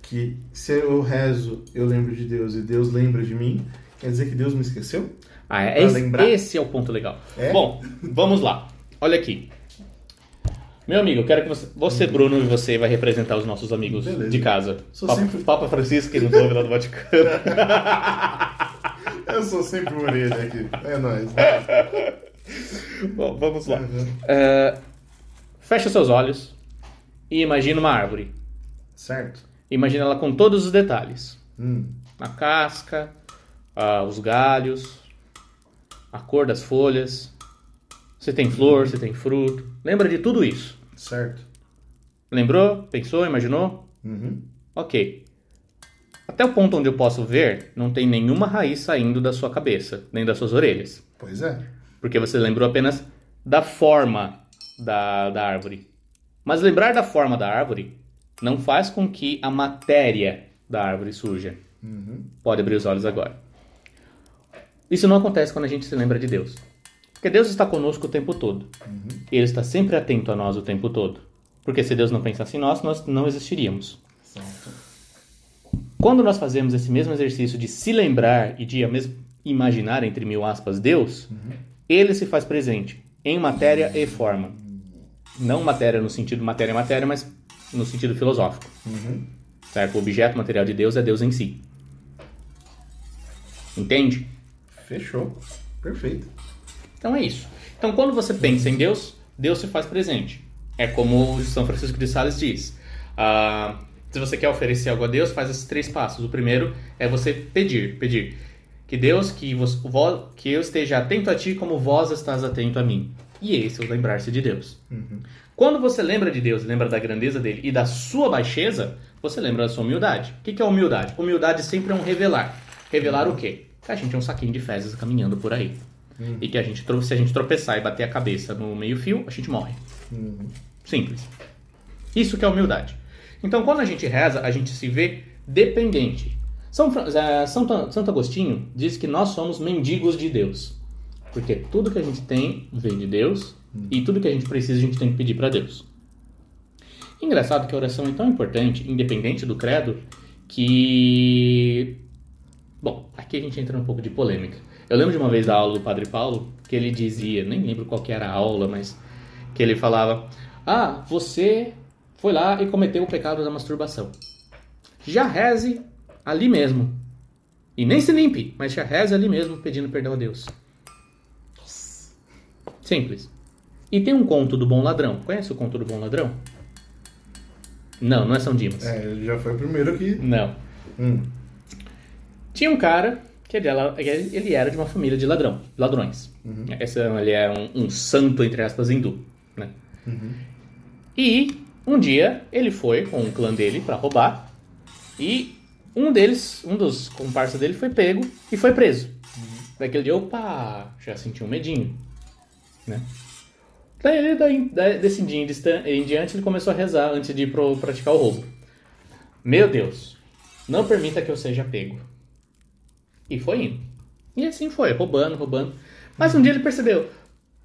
que se eu rezo, eu lembro de Deus e Deus lembra de mim, quer dizer que Deus me esqueceu? Ah, é, esse, lembrar? esse é o ponto legal. É? Bom, vamos lá. Olha aqui. Meu amigo, eu quero que você, você Bruno, e você vai representar os nossos amigos Beleza. de casa. Sou Papa, sempre- Papa Francisco, que nos ouve lá do Vaticano. Eu sou sempre o orelha aqui. É nóis. Bom, vamos lá. Uhum. É, fecha seus olhos e imagina uma árvore. Certo. Imagina ela com todos os detalhes. Hum. A casca, ah, os galhos, a cor das folhas. Se tem flor, se tem fruto. Lembra de tudo isso. Certo. Lembrou? Pensou? Imaginou? Uhum. Ok. Até o ponto onde eu posso ver, não tem nenhuma raiz saindo da sua cabeça, nem das suas orelhas. Pois é. Porque você lembrou apenas da forma da, da árvore. Mas lembrar da forma da árvore não faz com que a matéria da árvore surja. Uhum. Pode abrir os olhos agora. Isso não acontece quando a gente se lembra de Deus. Porque Deus está conosco o tempo todo. E Ele está sempre atento a nós o tempo todo. Porque se Deus não pensasse em nós, nós não existiríamos. Certo. Quando nós fazemos esse mesmo exercício de se lembrar e de mesmo imaginar, entre mil aspas, Deus, ele se faz presente em matéria e forma. Não matéria no sentido matéria-matéria, mas no sentido filosófico. Uhum. Certo? O objeto material de Deus é Deus em si. Entende? Fechou. Perfeito. Então é isso. Então quando você pensa em Deus, Deus se faz presente. É como o São Francisco de Sales diz. ah, se você quer oferecer algo a Deus, faz esses três passos. O primeiro é você pedir, pedir que Deus, que, vos, vo- que eu esteja atento a ti como vós estás atento a mim. E esse é o lembrar-se de Deus. Uhum. Quando você lembra de Deus, lembra da grandeza dele e da sua baixeza, você lembra da sua humildade. O que é humildade? Humildade sempre é um revelar. Revelar o quê? Que a gente é um saquinho de fezes caminhando por aí. Uhum. E que a gente, se a gente tropeçar e bater a cabeça no meio-fio, a gente morre. Uhum. Simples. Isso que é humildade. Então, quando a gente reza, a gente se vê dependente. São, é, São, Santo Agostinho diz que nós somos mendigos de Deus. Porque tudo que a gente tem vem de Deus e tudo que a gente precisa a gente tem que pedir para Deus. Engraçado que a oração é tão importante, independente do credo, que. Bom, aqui a gente entra um pouco de polêmica. Eu lembro de uma vez da aula do Padre Paulo que ele dizia, nem lembro qual que era a aula, mas que ele falava: Ah, você foi lá e cometeu o pecado da masturbação. Já reze ali mesmo. E nem se limpe, mas já reze ali mesmo pedindo perdão a Deus. Simples. E tem um conto do bom ladrão. Conhece o conto do bom ladrão? Não, não é São Dimas. É, ele já foi o primeiro aqui. Não. Hum. Tinha um cara que ele era, ele era de uma família de ladrão, ladrões. Uhum. Esse, ele é um, um, santo, entre aspas, hindu. Né? Uhum. E um dia ele foi com o clã dele para roubar e um deles, um dos comparsas dele foi pego e foi preso. Uhum. Daquele dia, opa, já senti um medinho. Né? Daí ele, daí, desse dia em diante, ele começou a rezar antes de ir pro, praticar o roubo. Meu Deus, não permita que eu seja pego. E foi indo. E assim foi, roubando, roubando. Mas um dia ele percebeu: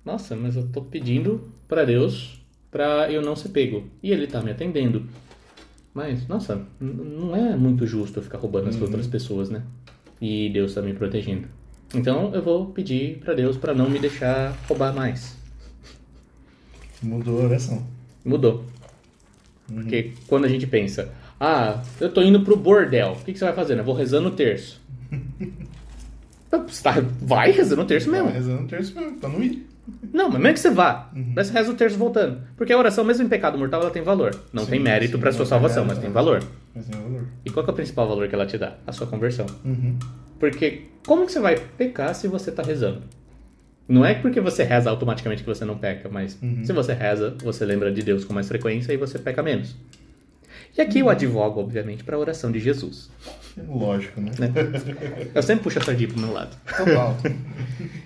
Nossa, mas eu tô pedindo para Deus para eu não ser pego. E ele tá me atendendo. Mas, nossa, não é muito justo eu ficar roubando as uhum. outras pessoas, né? E Deus tá me protegendo. Então eu vou pedir para Deus para não me deixar roubar mais. Mudou a oração. Mudou. Uhum. Porque quando a gente pensa, ah, eu tô indo pro bordel, o que, que você vai fazendo? Eu vou rezando o terço. Você tá, vai rezando o terço mesmo. Vai rezando o terço mesmo, pra não ir. Não, mas mesmo que você vá, uhum. você reza o terço voltando. Porque a oração, mesmo em pecado mortal, ela tem valor. Não sim, tem mérito para sua salvação, mas tem valor. Mas tem valor. E qual é o principal valor que ela te dá? A sua conversão. Uhum. Porque como que você vai pecar se você está rezando? Não é porque você reza automaticamente que você não peca, mas uhum. se você reza, você lembra de Deus com mais frequência e você peca menos. E aqui eu uhum. advogo, obviamente, para a oração de Jesus. Lógico, né? né? Eu sempre puxo a sardinha pro meu lado. Total.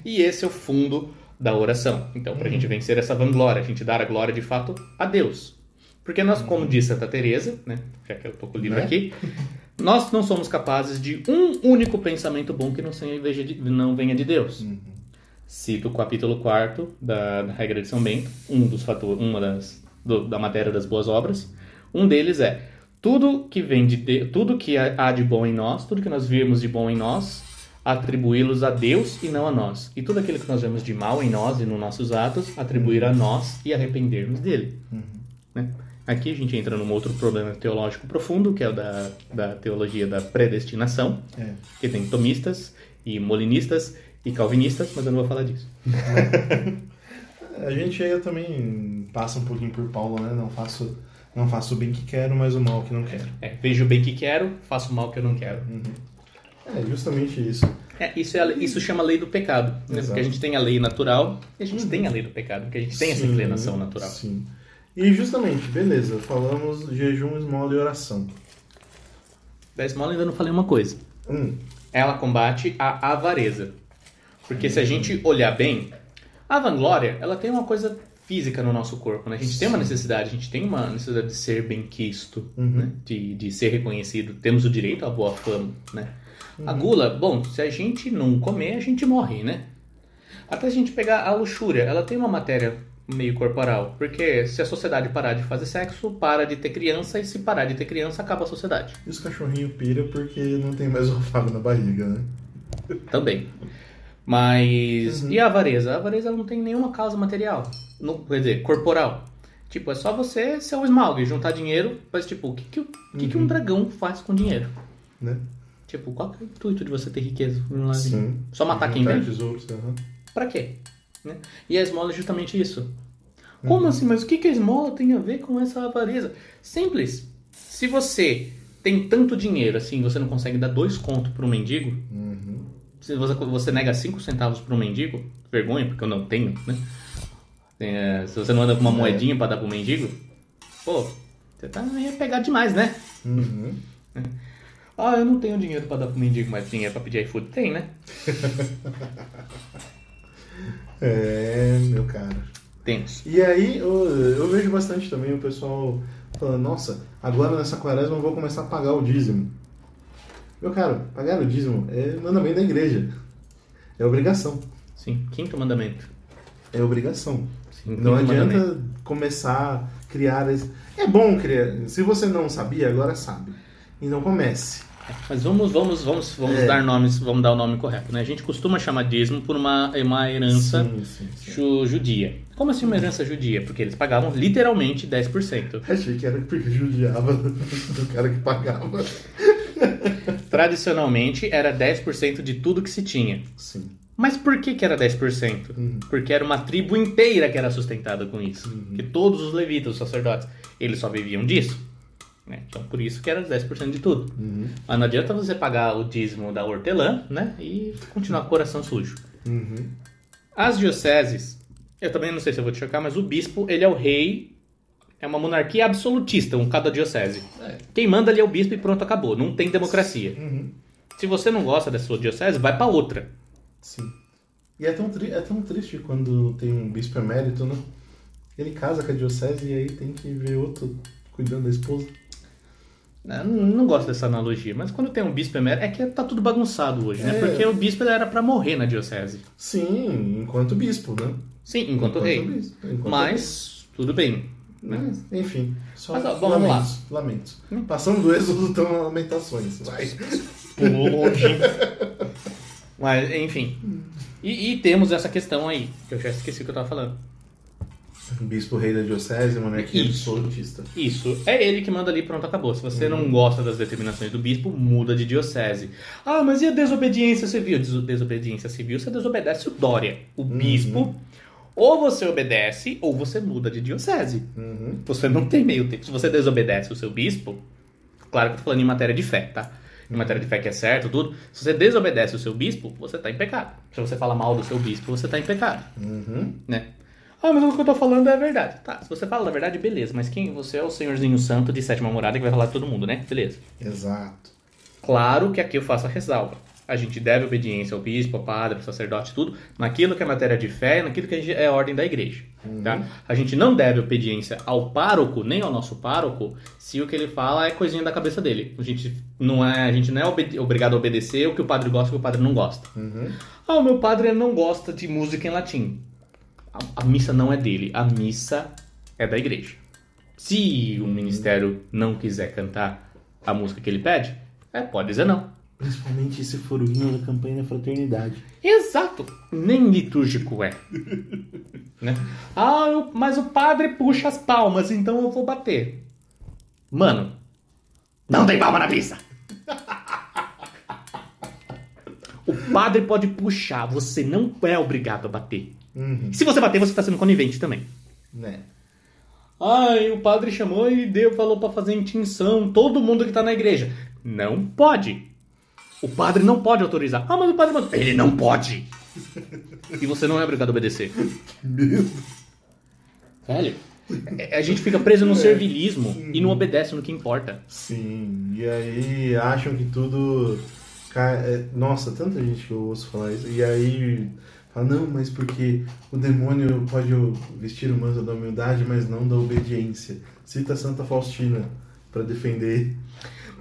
e esse é o fundo da oração. Então, para a uhum. gente vencer essa vanglória, a gente dar a glória de fato a Deus. Porque nós, como diz Santa Teresa, né, já que eu tô com o livro né? aqui, nós não somos capazes de um único pensamento bom que não, de, não venha de Deus. Uhum. Cito o capítulo 4 da, da, regra de São Bento, um dos fatores, uma das do, da matéria das boas obras. Um deles é tudo que vem de, de tudo que há de bom em nós, tudo que nós vemos de bom em nós, atribuí-los a Deus e não a nós. E tudo aquilo que nós vemos de mal em nós e nos nossos atos, atribuir a nós e arrependermos dele. Uhum. Né? Aqui a gente entra num outro problema teológico profundo, que é o da, da teologia da predestinação, é. que tem tomistas e molinistas e calvinistas, mas eu não vou falar disso. a gente aí também passa um pouquinho por Paulo, né? Não faço, não faço o bem que quero, mas o mal que não quero. É, vejo o bem que quero, faço o mal que eu não quero. Uhum. É justamente isso. É, isso, é, isso chama lei do pecado. Né? Porque a gente tem a lei natural e a gente uhum. tem a lei do pecado, porque a gente tem sim, essa inclinação natural. Sim. E justamente, beleza, falamos jejum, esmola e oração. Da esmola ainda não falei uma coisa. Hum. Ela combate a avareza. Porque hum. se a gente olhar bem, a vanglória, ela tem uma coisa física no nosso corpo, né? A gente Sim. tem uma necessidade, a gente tem uma necessidade de ser bem quisto, uhum. né? De, de ser reconhecido. Temos o direito à boa fama, né? Uhum. A gula, bom, se a gente não comer, a gente morre, né? Até a gente pegar a luxúria, ela tem uma matéria meio corporal, porque se a sociedade parar de fazer sexo, para de ter criança, e se parar de ter criança, acaba a sociedade. E os cachorrinhos pira porque não tem mais olfato na barriga, né? Também. Mas. Uhum. E a avareza? A avareza não tem nenhuma causa material. Não, quer dizer, corporal. Tipo, é só você ser um esmalgue, juntar dinheiro, mas tipo, o que, que, o que, uhum. que um uhum. dragão faz com dinheiro? Né? Tipo, qual é o intuito de você ter riqueza? Sim. Só matar quem vem? Tesouros, uhum. Pra quê? Né? E a esmola é justamente isso. Como uhum. assim? Mas o que, que a esmola tem a ver com essa avareza? Simples. Se você tem tanto dinheiro assim, você não consegue dar dois contos para um mendigo, uhum. Se você, você nega cinco centavos para um mendigo, vergonha, porque eu não tenho, né? É, se você não anda com uma É. moedinha pra dar pro mendigo, pô, você tá ia pegar demais, né? Uhum. Ah, eu não tenho dinheiro pra dar pro mendigo, mas dinheiro pra pedir iFood tem, né? É, meu cara. Temos. E aí eu, eu vejo bastante também o pessoal falando, nossa, agora nessa quaresma eu vou começar a pagar o dízimo. Meu caro, pagar o dízimo é mandamento da igreja. É obrigação. Sim, quinto mandamento. É obrigação. Sim, Não adianta mandamento. começar a criar. É bom criar. Se você não sabia, agora sabe. Então comece. Mas vamos, vamos, vamos, vamos É. dar nomes, vamos dar o nome correto, né? A gente costuma chamar dízimo por uma, uma herança Sim, sim, sim. ju- judia. Como assim uma herança judia? Porque eles pagavam literalmente 10%. Achei que era porque judiava do cara que pagava. Tradicionalmente era 10% de tudo que se tinha. Sim. Mas por que, que era 10%? Uhum. Porque era uma tribo inteira que era sustentada com isso. Que todos os levitas, os sacerdotes, eles só viviam disso. né? Então por isso que era 10% de tudo. Uhum. Mas não adianta você pagar o dízimo da hortelã, né? E continuar com o coração sujo. Uhum. As dioceses, eu também não sei se eu vou te chocar, mas o bispo, ele é o rei, é uma monarquia absolutista, um cada diocese. É. Quem manda ali é o bispo e pronto, acabou. Não tem democracia. Uhum. Se você não gosta da sua diocese, vai pra outra. Sim. E é tão, é tão triste quando tem um bispo emérito, né? Ele casa com a diocese e aí tem que ver outro cuidando da esposa. Eu não, não gosto dessa analogia, mas quando tem um bispo emérito, é que tá tudo bagunçado hoje, né? É. Porque o bispo era pra morrer na diocese. Sim, enquanto bispo, né? Sim, enquanto, rei. bispo, enquanto Mas, tudo bem. Né? Mas, enfim, só Mas, ó, vamos lá. lamentos, lamentos. Passando do êxodo, estão lamentações. Vai. Pulou longe. Mas, enfim. E, e temos essa questão aí, que eu já esqueci o que eu tava falando. Bispo rei da diocese, monarquia Isso. absolutista. Isso, é ele que manda ali, pronto, acabou. Se você não gosta das determinações do bispo, muda de diocese. Ah, mas e a desobediência civil? Des- Desobediência civil, você desobedece o Dória, o bispo. Ou você obedece, ou você muda de diocese. Uhum. Você não tem meio tempo. Se você desobedece o seu bispo, claro que eu tô falando em matéria de fé, tá? Em matéria de fé que é certo, tudo. Se você desobedece o seu bispo, você tá em pecado. Se você fala mal do seu bispo, você tá em pecado, Uhum. né? Ah, mas o que eu tô falando é a verdade. Tá, se você fala da verdade, beleza. Mas quem você é o senhorzinho santo de sétima morada que vai falar de todo mundo, né? Beleza. Exato. Claro que aqui eu faço a ressalva. A gente deve obediência ao bispo, ao padre, ao sacerdote, tudo, naquilo que é matéria de fé e naquilo que é ordem da igreja. Tá? A gente não deve obediência ao pároco, nem ao nosso pároco, se o que ele fala é coisinha da cabeça dele. A gente não é, a gente não é obede- obrigado a obedecer o que o padre gosta e o que o padre não gosta. Uhum. Ah, o meu padre não gosta de música em latim. A, a missa não é dele, a missa é da igreja. Se o ministério não quiser cantar a música que ele pede, é, pode dizer não. Principalmente se for o hino da campanha da fraternidade. Exato, nem litúrgico é. né? Ah, eu- mas o padre puxa as palmas, então eu vou bater. Mano, não tem palma na missa. O padre pode puxar, você não é obrigado a bater. Uhum. Se você bater, você está sendo conivente também. Né? Ai, o padre chamou e deu, falou pra fazer intinção, todo mundo que tá na igreja. Não pode. O padre não pode autorizar. Ah, mas o padre mandou. Ele não pode. E você não é obrigado a obedecer. Medo. Velho, é- a gente fica preso no servilismo e não obedece no que importa. Sim, e aí acham que tudo. cai- é, Nossa, tanta gente que eu ouço falar isso. E aí fala, não, mas porque o demônio pode vestir o manto da humildade, mas não da obediência. Cita Santa Faustina para defender.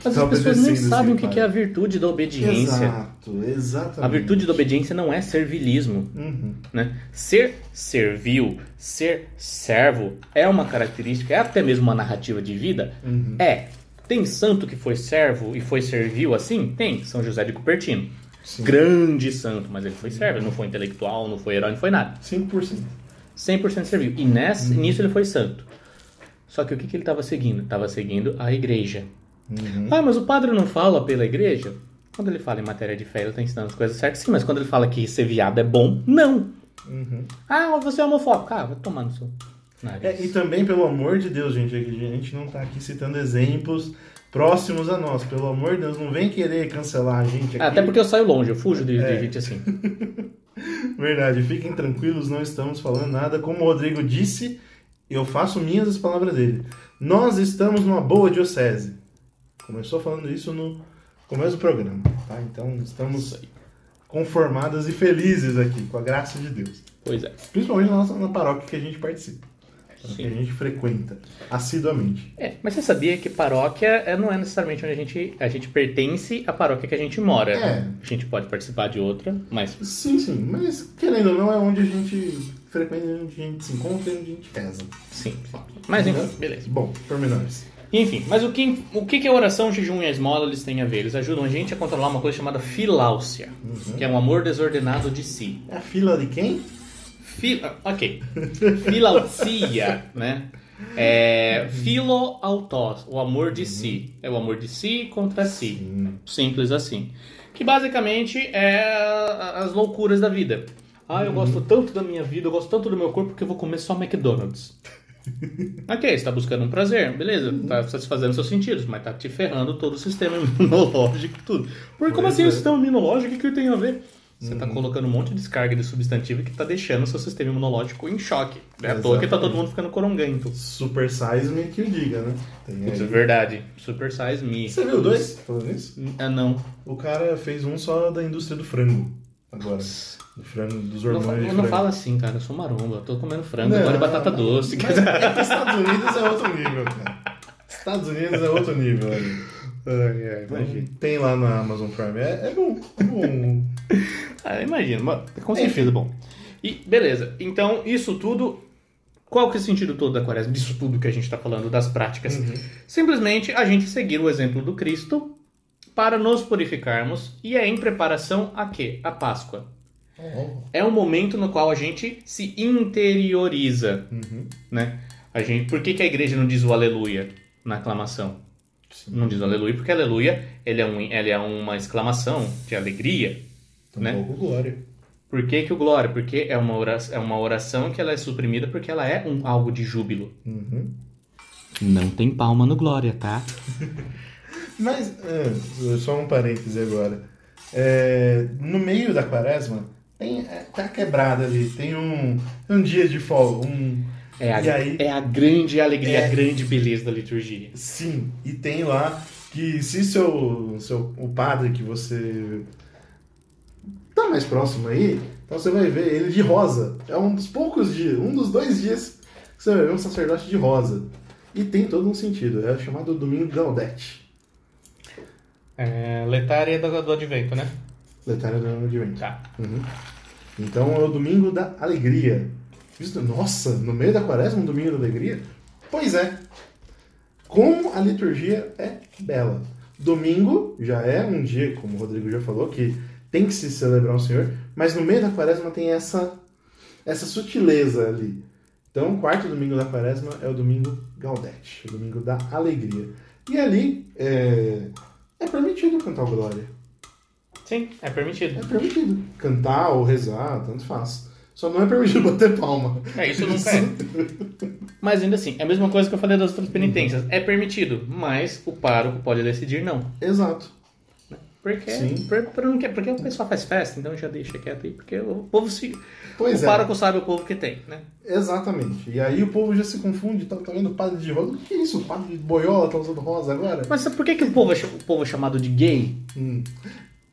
Mas Tá as pessoas nem sabem o que que é a virtude da obediência. Exato, exatamente. A virtude da obediência não é servilismo. Uhum. né? Ser servil, ser servo é uma característica, é até mesmo uma narrativa de vida? Uhum. É. Tem santo que foi servo e foi servil assim? Tem. São José de Cupertino. Sim. Grande santo, mas ele foi servo, ele não foi intelectual, não foi herói, não foi nada. 5%. 100% servil. E nessa, nisso ele foi santo. Só que o que, que ele estava seguindo? Estava seguindo a igreja. Uhum. Ah, mas o padre não fala pela igreja? Quando ele fala em matéria de fé, ele está ensinando as coisas certas, sim, mas quando ele fala que ser viado é bom, não. Uhum. Ah, você é homofóbico. Ah, vai tomar no seu nariz. É, e também, pelo amor de Deus, gente, a gente não tá aqui citando exemplos próximos a nós. Pelo amor de Deus, não vem querer cancelar a gente aqui. Até porque eu saio longe, eu fujo de, de É. gente assim. Verdade, fiquem tranquilos, não estamos falando nada. Como o Rodrigo disse, eu faço minhas as palavras dele. Nós estamos numa boa diocese. Começou falando isso no começo do programa, tá? Então estamos conformadas e felizes aqui, com a graça de Deus. Pois é. Principalmente na nossa na paróquia que a gente participa. Que a gente frequenta assiduamente. É, mas você sabia que paróquia é- não é necessariamente onde a gente, a gente pertence à paróquia que a gente mora. É. A gente pode participar de outra, mas Sim, sim, mas querendo ou não é onde a gente frequenta, onde a gente se encontra e onde a gente reza. sim. Mas enfim, beleza. Bom, pormenores. Enfim, mas o que, o que que a oração, jejum e a esmola eles têm a ver? Eles ajudam a gente a controlar uma coisa chamada filáusia, que é um amor desordenado de si. É a fila de quem? Fi, ah, ok. Filausia, né? É filoautós, o amor de si. É o amor de si contra si. Sim. Simples assim. Que basicamente é as loucuras da vida. Ah, eu gosto tanto da minha vida, eu gosto tanto do meu corpo que eu vou comer só McDonald's. ok, você tá buscando um prazer, beleza, tá satisfazendo seus sentidos, mas tá te ferrando todo o sistema imunológico e tudo. Porque como assim é. o sistema imunológico, o que tem a ver? Você tá colocando um monte de descarga de substantivo que tá deixando o seu sistema imunológico em choque. É à toa que tá todo Exatamente. mundo ficando coronguento. Super Size Me que o diga, né? Isso é verdade. Super Size Me. Você viu dois falando isso? Ah, não. O cara fez um só da indústria do frango. Agora. Do frango, dos Não, hormônios não frango. fala assim, cara. Eu sou maromba. Eu tô comendo frango, Não, agora e batata não, doce. Mas é Estados Unidos é outro nível, cara. Estados Unidos é outro nível, olha. imagina. Tem lá na Amazon Prime. É, é bom, é bom. Ah, imagina. mas Com certeza, bom. E beleza. Então, isso tudo. Qual que é o sentido todo da quaresma? Disso tudo que a gente tá falando, das práticas. Uhum. Simplesmente a gente seguir o exemplo do Cristo para nos purificarmos e é em preparação a quê? A Páscoa. Oh. É um momento no qual a gente se interioriza, Uhum. né? A gente, por que, que a igreja não diz o aleluia na aclamação? Sim. Não diz o aleluia porque aleluia ele é, um, ele é uma exclamação de alegria. né? Tampouco glória. Por que, que o glória? Porque é uma, oração, é uma oração que ela é suprimida porque ela é um algo de júbilo. Uhum. Não tem palma no glória, tá? Mas, é, só um parêntese agora. É, no meio da quaresma, tem, é, tá quebrada ali. Tem um, um dia de folga. Um, É a, aí? é a grande alegria, É. a grande beleza da liturgia. sim, e tem lá que se seu, seu o padre que você tá mais próximo aí, então você vai ver ele de rosa. É um dos poucos dias, um dos dois dias que você vai ver um sacerdote de rosa. E tem todo um sentido. É chamado Domingo Gaudete. É, letária do, do advento, né? Letária do ano de vento. Tá. Uhum. Então é o domingo da alegria. Nossa, no meio da quaresma, um domingo da alegria? Pois é. Como a liturgia é bela. Domingo já é um dia, como o Rodrigo já falou, que tem que se celebrar o Senhor, mas no meio da quaresma tem essa, essa sutileza ali. Então, o quarto domingo da quaresma é o domingo Gaudete, o domingo da alegria. E ali é, é permitido cantar o Glória. Sim, é permitido. É permitido. Cantar ou rezar, tanto faz. Só não é permitido bater palma. É, isso nunca é. Mas ainda assim, é a mesma coisa que eu falei das outras penitências. É permitido, mas o pároco pode decidir não. Exato. Porque, Sim. por, por porque o pessoal faz festa, então já deixa quieto aí, porque o povo se. Pois o é. pároco sabe o povo que tem, né? Exatamente. E aí o povo já se confunde, tá, tá vendo o padre de rosa? O que é isso? O padre de boiola tá usando rosa agora? Mas por que, que o, povo é, o povo é chamado de gay? Hum.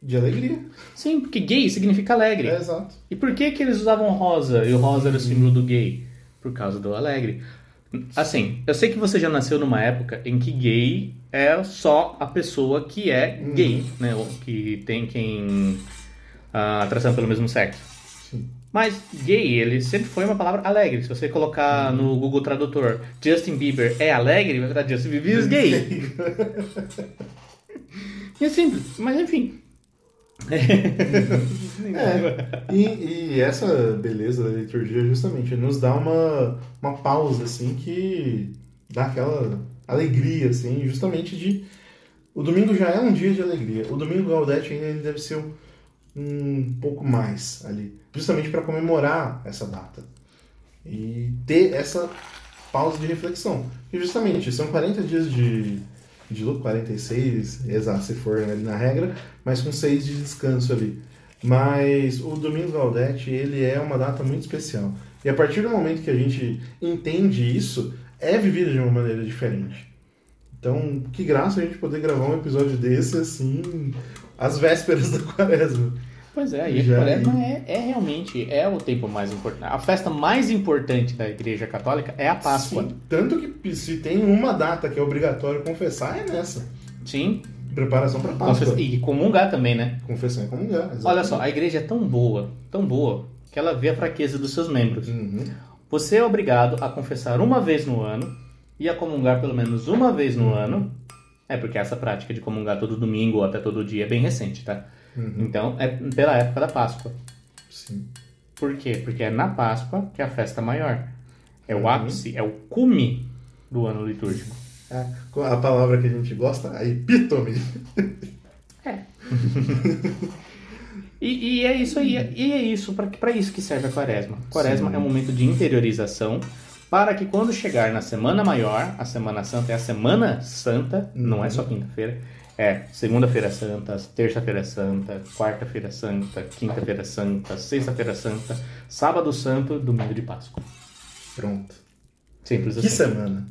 De alegria. Sim, porque gay significa alegre. É, exato. E por que, que eles usavam rosa e o rosa era o símbolo do gay? Por causa do alegre. Assim, eu sei que você já nasceu numa época em que gay é só a pessoa que é gay, né? Ou que tem quem. a atração pelo mesmo sexo. Sim. Mas gay, ele sempre foi uma palavra alegre. Se você colocar no Google Tradutor Justin Bieber é alegre, vai virar Justin Bieber is gay. E é simples, mas enfim. É. E, e essa beleza da liturgia justamente nos dá uma, uma pausa assim que dá aquela alegria assim, justamente de o domingo já é um dia de alegria. O domingo Gaudete ainda deve ser um, um pouco mais ali, justamente para comemorar essa data e ter essa pausa de reflexão. E justamente são 40 dias de de luto, 46, exato, se for ali na regra, mas com 6 de descanso ali. Mas o Domingos Gaudete, ele é uma data muito especial. E a partir do momento que a gente entende isso, é vivido de uma maneira diferente. Então, que graça a gente poder gravar um episódio desse assim, às vésperas da quaresma. Pois é, e a Já quaresma é, é realmente é o tempo mais importante. A festa mais importante da Igreja Católica é a Páscoa. Sim, tanto que se tem uma data que é obrigatório confessar, é nessa. Sim. Preparação para Páscoa. Confessa- E comungar também, né? Confessar e comungar. exatamente. Olha só, a igreja é tão boa, tão boa, que ela vê a fraqueza dos seus membros. Uhum. Você é obrigado a confessar uma vez no ano e a comungar pelo menos uma vez no ano. É porque essa prática de comungar todo domingo ou até todo dia é bem recente, tá? Uhum. Então é pela época da Páscoa. Sim. Por quê? Porque é na Páscoa que é a festa maior. É o Uhum. ápice, é o cume do ano litúrgico. A, a palavra que a gente gosta, a epítome. É. e, e é isso aí. E é isso, para isso que serve a quaresma. Quaresma Sim. é um momento de interiorização para que quando chegar na Semana Maior, a Semana Santa é a Semana Santa, não é só quinta-feira, é segunda-feira santa, terça-feira santa, quarta-feira santa, quinta-feira santa, sexta-feira santa, sábado santo, domingo de Páscoa. Pronto. Simples Que assim. semana.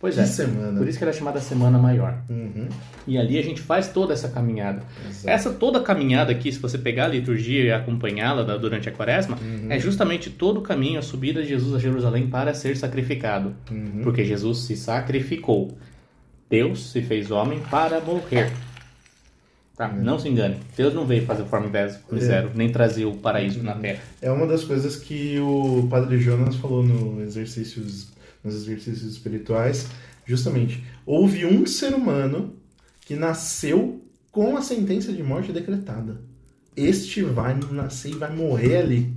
Pois que é. semana. Por isso que ela é chamada Semana Maior. Uhum. E ali a gente faz toda essa caminhada. Exato. Essa toda a caminhada aqui, se você pegar a liturgia e acompanhá-la durante a quaresma, Uhum. é justamente todo o caminho, a subida de Jesus a Jerusalém para ser sacrificado. Uhum. Porque Jesus se sacrificou. Deus se fez homem para morrer. Tá? Não se engane. Deus não veio fazer forma É. zero, nem trazer o paraíso na terra. É uma das coisas que o Padre Jonas falou no exercícios, nos exercícios espirituais. Justamente, houve um ser humano que nasceu com a sentença de morte decretada. Este vai nascer e vai morrer ali.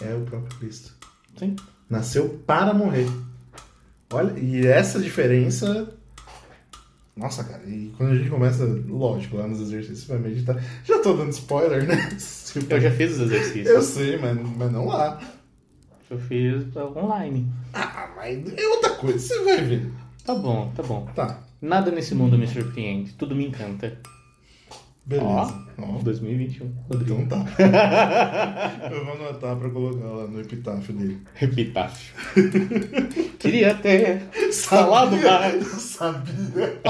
É o próprio Cristo. Sim. Nasceu para morrer. Olha, e essa diferença. Nossa, cara, e quando a gente começa, lógico, lá nos exercícios vai meditar. Já tô dando spoiler, né? Eu já fiz os exercícios. Eu sei, mas, mas não lá. Eu fiz online. Ah, mas é outra coisa, você vai ver. Tá bom, tá bom. Tá, Nada nesse mundo me surpreende. Tudo me encanta. beleza. Ó, 2021. Rodrigo. então tá. Eu vou anotar pra colocar lá no epitáfio dele. Epitáfio. Queria ter falado mais. Sabia.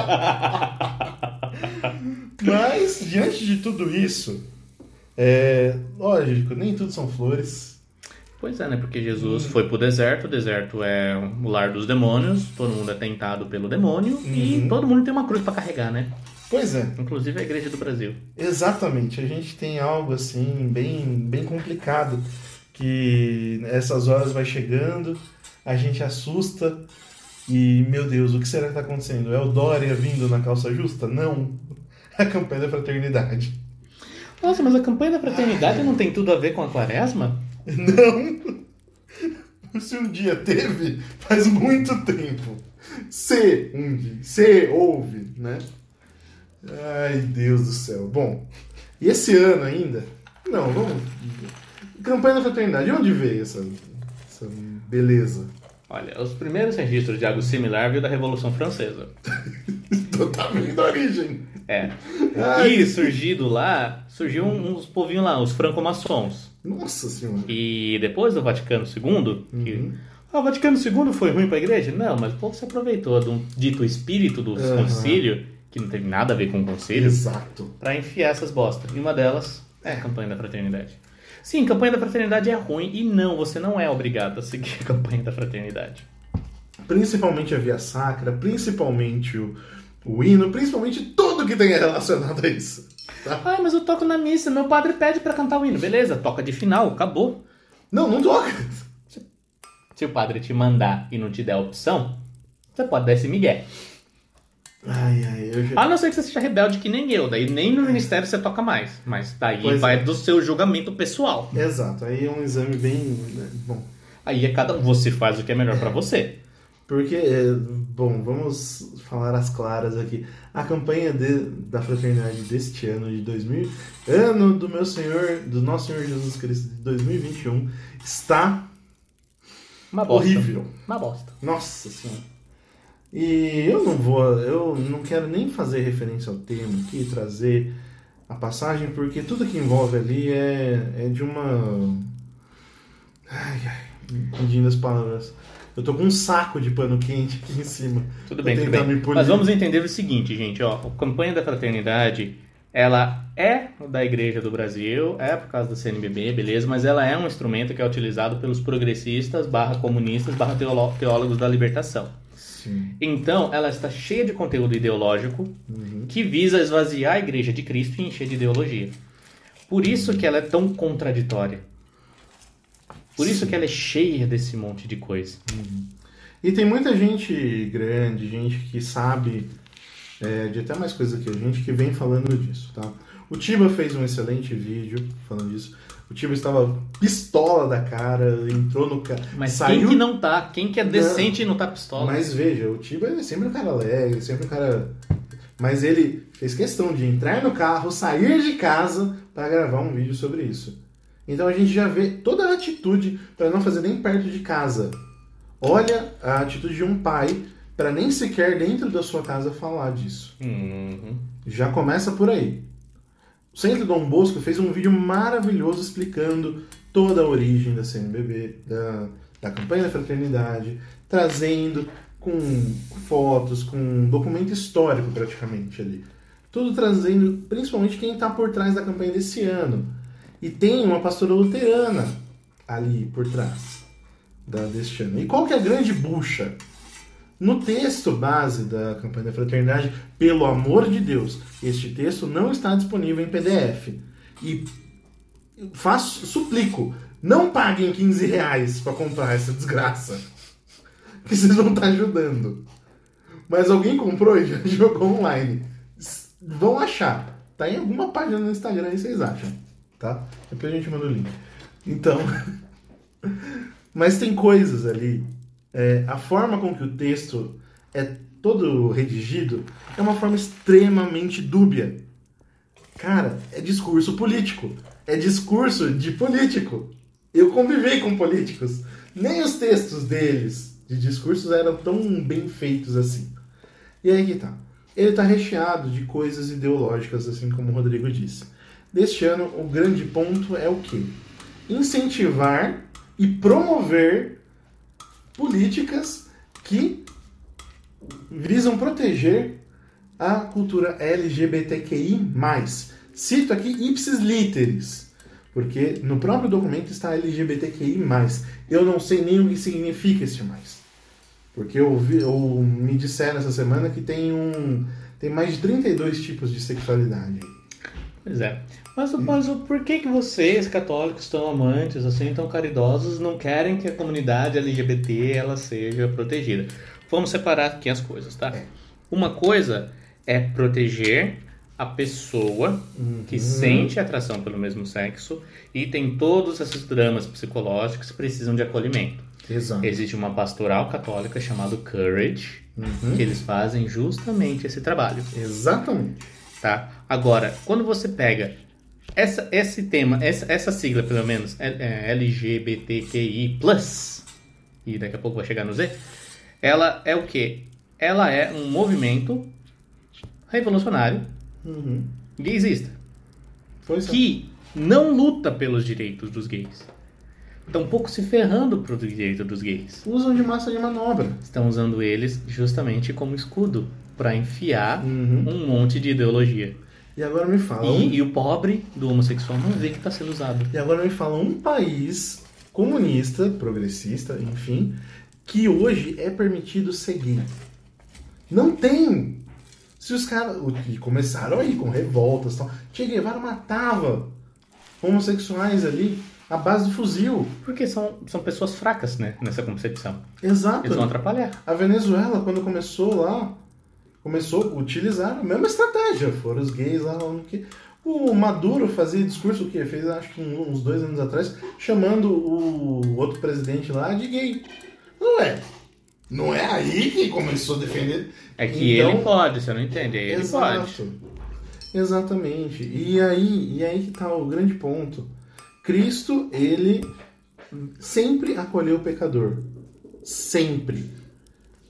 Mas, diante de tudo isso, é lógico, nem tudo são flores. Pois é, né? Porque Jesus foi pro deserto, o deserto é o lar dos demônios, todo mundo é tentado pelo demônio e Uhum. todo mundo tem uma cruz pra carregar, né? Pois é, Inclusive a igreja do Brasil. exatamente. A gente tem algo assim, bem, bem complicado, que essas horas vai chegando, a gente assusta e, meu Deus, o que será que está acontecendo? É o Dória vindo na calça justa? Não. A campanha da fraternidade. Nossa, mas a campanha da fraternidade não tem tudo a ver com a quaresma? Não. Se um dia teve, faz muito tempo. Se um dia, se houve, né? Ai, Deus do céu. Bom, e esse ano ainda? Não, vamos. Campanha da fraternidade, onde veio essa, essa beleza? Olha, os primeiros registros de algo similar veio da Revolução Francesa. Então tá da origem. É. Ai. E surgido lá, surgiu uns povinhos lá, os franco-maçons. Nossa senhora. E depois do Vaticano II, que Uhum. ah, o Vaticano II foi ruim para a igreja? Não, mas o povo se aproveitou de um dito espírito do Aham. concílio, que não teve nada a ver com o concílio, Exato. para enfiar essas bostas. E uma delas é a campanha da fraternidade. Sim, campanha da fraternidade é ruim e não, você não é obrigado a seguir a campanha da fraternidade. Principalmente a via sacra, principalmente o, o hino, principalmente tudo que tem relacionado a isso. Tá? Ah, mas eu toco na missa, meu padre pede para cantar o hino. Beleza, toca de final, acabou. Não, não toca. Se o padre te mandar e não te der a opção, você pode dar esse migué. Ai, ai, eu já. A não ser que você seja rebelde que nem eu, daí nem no ministério você toca mais. Mas daí Pois vai é. do seu julgamento pessoal. Exato, aí é um exame bem. né, Bom, Aí é cada você faz o que é melhor pra você. Porque, é, bom, vamos falar as claras aqui. A campanha de- da fraternidade deste ano, de 2000, ano do meu Senhor, do nosso Senhor Jesus Cristo de 2021, está Uma bosta. horrível. Uma bosta. Nossa senhora. E eu não vou, eu não quero nem fazer referência ao tema aqui, trazer a passagem, porque tudo que envolve ali é, é de uma. Ai, ai, pedindo as palavras. Eu tô com um saco de pano quente aqui em cima. Tudo bem, tudo bem. Mas vamos entender o seguinte, gente, ó. A campanha da fraternidade, ela é da Igreja do Brasil, é por causa da CNBB, beleza, mas ela é um instrumento que é utilizado pelos progressistas, barra comunistas, barra teólogos da libertação. Sim. Então, ela está cheia de conteúdo ideológico uhum. que visa esvaziar a Igreja de Cristo e encher de ideologia. Por isso que ela é tão contraditória. Por isso que ela é cheia desse monte de coisa. Uhum. E tem muita gente grande, gente que sabe é, de até mais coisas que a gente que vem falando disso, tá? O Tiba fez um excelente vídeo falando disso. O Tiba estava pistola da cara, entrou no carro. Mas saiu... quem que não tá? Quem que é decente não, e não tá pistola? Mas veja, o Tiba é sempre um cara alegre, sempre um cara. Mas ele fez questão de entrar no carro, sair de casa para gravar um vídeo sobre isso. Então a gente já vê toda a atitude para não fazer nem perto de casa. Olha a atitude de um pai para nem sequer dentro da sua casa falar disso. Uhum. Já começa por aí. O Centro Dom Bosco fez um vídeo maravilhoso explicando toda a origem da CNBB, da, da campanha da fraternidade, trazendo com fotos, com documento histórico praticamente ali. Tudo trazendo, principalmente quem está por trás da campanha desse ano. E tem uma pastora luterana ali por trás da, deste ano. E qual que é a grande bucha? No texto base da campanha da fraternidade, pelo amor de Deus, este texto não está disponível em PDF. E faço, suplico, não paguem 15 reais para comprar essa desgraça. Que vocês vão estar tá ajudando. Mas alguém comprou e já jogou online. Vão achar. Tá em alguma página no Instagram e vocês acham. Tá? Depois a gente manda o link. Então. Mas tem coisas ali é, a forma com que o texto é todo redigido é uma forma extremamente dúbia. Cara, é discurso político. É discurso de político. Eu convivei com políticos. Nem os textos deles de discursos eram tão bem feitos assim. E aí que tá. Ele está recheado de coisas ideológicas, assim como o Rodrigo disse. Deste ano, o grande ponto é o quê? Incentivar e promover políticas que visam proteger a cultura LGBTQI+. Cito aqui ipsis literis, porque no próprio documento está LGBTQI+. Eu não sei nem o que significa esse mais. Porque eu, vi, eu me disseram essa semana que tem um tem mais de 32 tipos de sexualidade. Pois é. Mas, mas por que, que vocês, católicos, tão amantes, assim, tão caridosos, não querem que a comunidade LGBT ela seja protegida? Vamos separar aqui as coisas, tá? É. Uma coisa é proteger a pessoa uhum. que sente atração pelo mesmo sexo e tem todos esses dramas psicológicos que precisam de acolhimento. Exato. Existe uma pastoral católica chamada Courage, uhum. que eles fazem justamente esse trabalho. Exatamente. Tá? Agora, quando você pega essa, esse tema, essa, essa sigla, pelo menos, é, é LGBTQI+, e daqui a pouco vai chegar no Z, ela é o quê? Ela é um movimento revolucionário uhum. gaysista. Pois é. que não luta pelos direitos dos gays. Estão um pouco se ferrando pro direito dos gays. Usam de massa de manobra. Estão usando eles justamente como escudo para enfiar uhum. um monte de ideologia. E agora me fala. E, e o pobre do homossexual não vê que está sendo usado. E agora me fala um país comunista, progressista, enfim, que hoje é permitido seguir. Não tem. Se os caras. E começaram aí com revoltas e tal. Che Guevara matava homossexuais ali à base do fuzil. Porque são, são pessoas fracas, né? Nessa concepção. Exato. Eles vão atrapalhar. A Venezuela, quando começou lá, começou a utilizar a mesma estratégia. Foram os gays lá falando que. O Maduro fazia discurso que fez acho que uns dois anos atrás, chamando o outro presidente lá de gay. Não é. Não é aí que começou a defender. É que então, ele pode, você não entende. Ele exato. pode. Exatamente. E aí, e aí que está o grande ponto. Cristo, ele sempre acolheu o pecador. Sempre.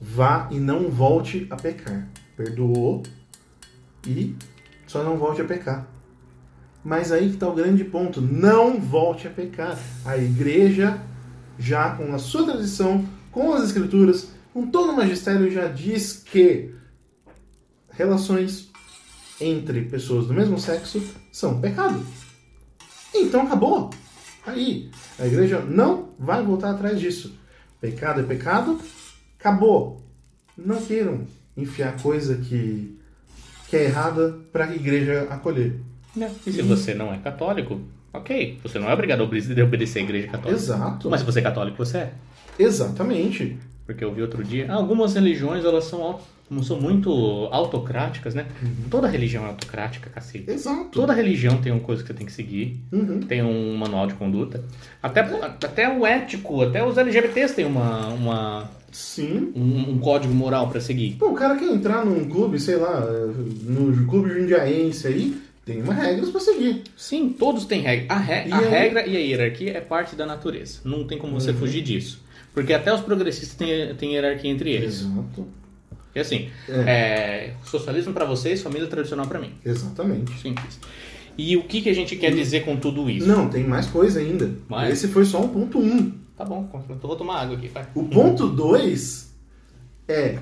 Vá e não volte a pecar perdoou e só não volte a pecar. Mas aí que está o grande ponto. Não volte a pecar. A igreja, já com a sua tradição, com as escrituras, com todo o magistério, já diz que relações entre pessoas do mesmo sexo são pecado. Então acabou. Aí, a igreja não vai voltar atrás disso. Pecado é pecado, acabou. Não queiram enfiar coisa que, que é errada para a igreja acolher. E se você não é católico, ok. Você não é obrigado a obedecer a igreja católica. Exato. Mas se você é católico, você é. Exatamente. Porque eu vi outro dia, algumas religiões elas são, são muito autocráticas, né? Uhum. Toda religião é autocrática, cacete. Exato. Toda religião tem uma coisa que você tem que seguir, Uhum. tem um manual de conduta. Até, até o ético, até os LGBTs têm uma, uma, Sim. um, um código moral pra seguir. Pô, o cara quer entrar num clube, sei lá, no clube jundiaense aí, tem uma regras pra seguir. Sim, todos têm regra. A, re- E a aí- regra e a hierarquia é parte da natureza. Não tem como você fugir disso. Porque até os progressistas têm, têm hierarquia entre eles. Exato. E assim, é, socialismo pra vocês, família tradicional pra mim. Exatamente. Simples. E o que, que a gente quer dizer com tudo isso? Não, tem mais coisa ainda. Mais? Esse foi só um ponto um. Tá bom, vou tomar água aqui, vai. O ponto 2 é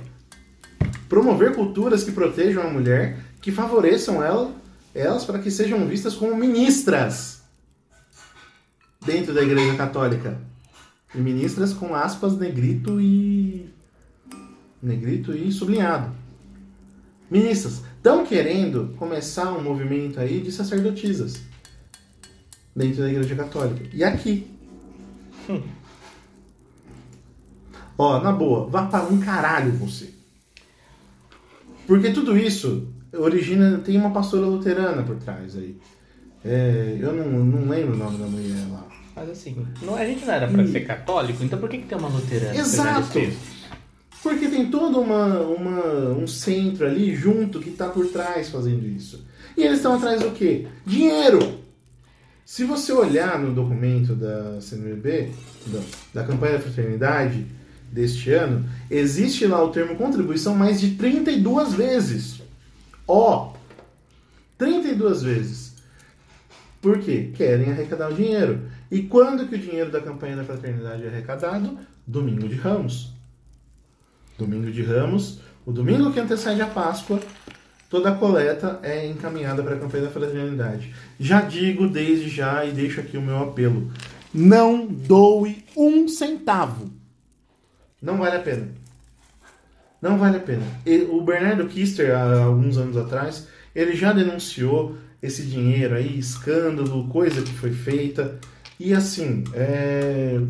promover culturas que protejam a mulher, que favoreçam ela, elas para que sejam vistas como ministras dentro da Igreja Católica. E ministras com aspas negrito e negrito e sublinhado. Ministras estão querendo começar um movimento aí de sacerdotisas dentro da Igreja Católica. E aqui Ó, na boa, vá para um caralho você. Porque tudo isso origina. Tem uma pastora luterana por trás aí. É, eu não, não lembro o nome da mulher lá. Mas assim, não, a gente não era pra ser católico, então por que, que tem uma luterana? Exato. Porque tem todo uma, uma, um centro ali junto que está por trás fazendo isso. E eles estão atrás do quê? Dinheiro! Se você olhar no documento da CNBB, da, da campanha da fraternidade deste ano, existe lá o termo contribuição mais de 32 vezes. Ó! 32 vezes. Por quê? Querem arrecadar o dinheiro. E quando que o dinheiro da campanha da fraternidade é arrecadado? Domingo de Ramos. Domingo de Ramos, o domingo que antecede a Páscoa, toda a coleta é encaminhada para a campanha da fraternidade. Já digo desde já e deixo aqui o meu apelo: não doe um centavo. Não vale a pena. Não vale a pena. O Bernardo Kister, há alguns anos atrás, ele já denunciou esse dinheiro aí, escândalo, coisa que foi feita. E assim, é,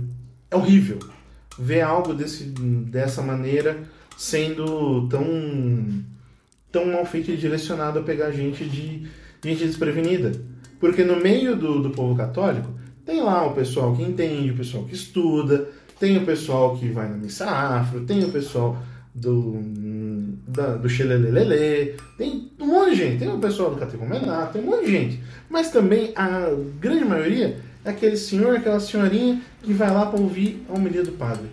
é horrível ver algo desse, dessa maneira sendo tão, tão mal feito e direcionado a pegar gente de gente desprevenida. Porque no meio do, do povo católico tem lá o pessoal que entende, o pessoal que estuda, tem o pessoal que vai na missa afro, tem o pessoal do, da, do xelelelele, tem um monte de gente, tem o pessoal do catecumenato, tem um monte de gente. Mas também a grande maioria é aquele senhor, aquela senhorinha que vai lá para ouvir a homilia do padre.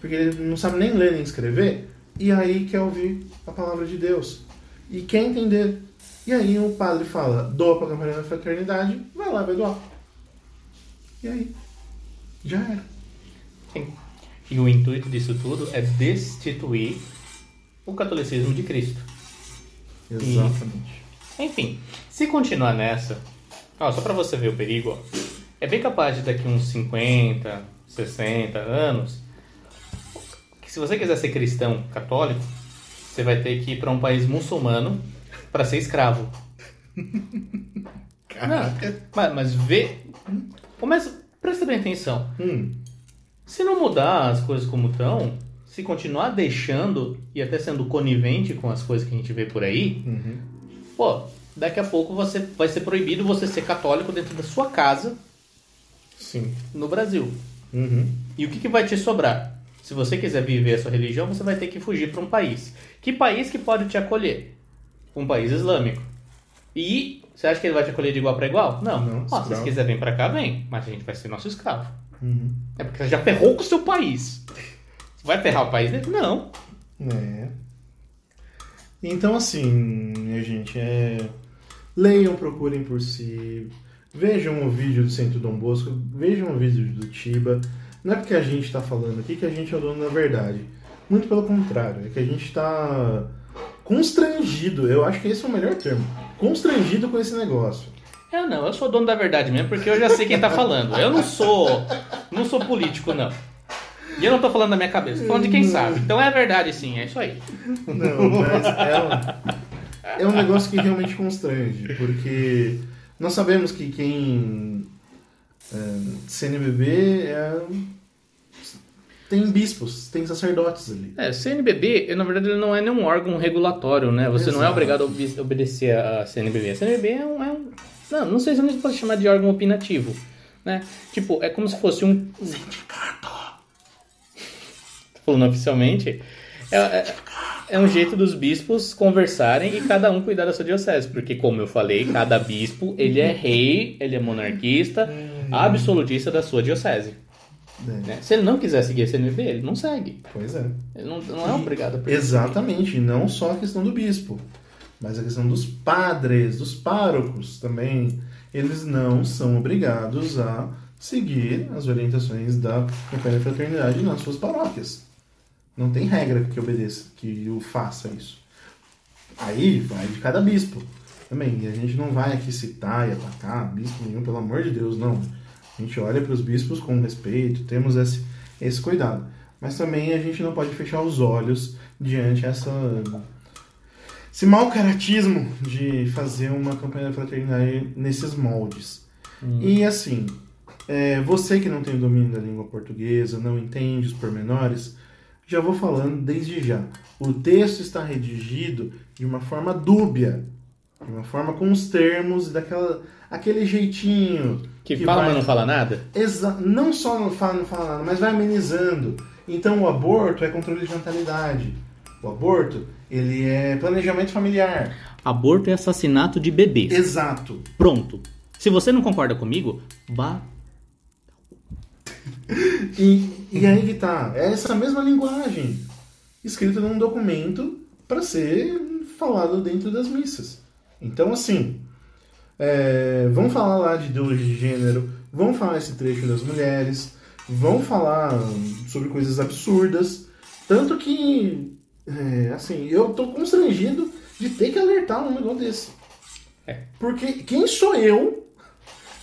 Porque ele não sabe nem ler nem escrever, e aí quer ouvir a palavra de Deus. E quer entender. E aí o padre fala, doa para a campanha da fraternidade, vai lá, vai doar. E aí? Já era. Sim. E o intuito disso tudo é destituir o catolicismo de Cristo. Exatamente. Enfim, se continuar nessa, ó, só pra você ver o perigo, ó, é bem capaz de daqui uns 50, 60 anos, que se você quiser ser cristão católico, você vai ter que ir pra um país muçulmano pra ser escravo. Caraca. Mas, mas vê, começa, presta bem atenção. Hum. Se não mudar as coisas como estão, se continuar deixando e até sendo conivente com as coisas que a gente vê por aí, Uhum. pô, daqui a pouco você vai ser proibido você ser católico dentro da sua casa Sim. no Brasil. Uhum. E o que, que vai te sobrar? Se você quiser viver a sua religião, você vai ter que fugir para um país. Que país que pode te acolher? Um país islâmico. E você acha que ele vai te acolher de igual para igual? Não. Não, Ó, se você quiser vir para cá, vem. Mas a gente vai ser nosso escravo. Uhum. É porque você já ferrou com o seu país. Você vai ferrar o país dele? Não. É. Então, assim, gente, é. Leiam, procurem por si. Vejam o vídeo do Centro Dom Bosco, vejam o vídeo do Tiba. Não é porque a gente está falando aqui que a gente é o dono da verdade. Muito pelo contrário, é que a gente está constrangido. Eu acho que esse é o melhor termo. Constrangido com esse negócio. Eu não, eu sou dono da verdade mesmo, porque eu já sei quem tá falando. Eu não sou. Não sou político, não. E eu não tô falando da minha cabeça, tô falando de quem sabe. Então é verdade sim, é isso aí. Não, mas é um, é um negócio que realmente constrange, porque nós sabemos que quem. É, CNBB é, tem bispos, tem sacerdotes ali. É, CNBB, na verdade, ele não é nenhum órgão regulatório, né? Você Exato. não é obrigado a ob obedecer a CNBB. A CNBB é um, é um, Não, não sei se a gente pode chamar de órgão opinativo. Né? Tipo, é como se fosse um. Sindicato! Falando oficialmente. É, é, é, um jeito dos bispos conversarem e cada um cuidar da sua diocese. Porque, como eu falei, cada bispo, ele é rei, ele é monarquista, hum. absolutista da sua diocese. É. Né? Se ele não quiser seguir a CNB, ele não segue. Pois é. Ele não, não é obrigado a Exatamente, não só a questão do bispo, mas a questão dos padres, dos párocos também. Eles não são obrigados a seguir as orientações da Campanha da Fraternidade nas suas paróquias. Não tem regra que obedeça, que o faça isso. Aí vai de cada bispo também. E a gente não vai aqui citar e atacar bispo nenhum, pelo amor de Deus, não. A gente olha para os bispos com respeito, temos esse, esse cuidado. Mas também a gente não pode fechar os olhos diante essa esse mau caratismo de fazer uma campanha da fraternidade nesses moldes. Hum. E assim, é, você que não tem o domínio da língua portuguesa, não entende os pormenores, já vou falando desde já. O texto está redigido de uma forma dúbia, de uma forma com os termos, daquela aquele jeitinho que, que fala, vai... mas não fala nada? Exa... Não só não fala, não fala nada, mas vai amenizando. Então o aborto é controle de natalidade. O aborto, ele é planejamento familiar. Aborto é assassinato de bebês. Exato. Pronto. Se você não concorda comigo, vá. e, e aí que tá. É essa mesma linguagem. Escrita num documento para ser falado dentro das missas. Então, assim, é, vão falar lá de ideologia de gênero, vão falar esse trecho das mulheres, vão falar sobre coisas absurdas. Tanto que, é, assim, eu tô constrangido de ter que alertar um negócio desse. É. Porque quem sou eu?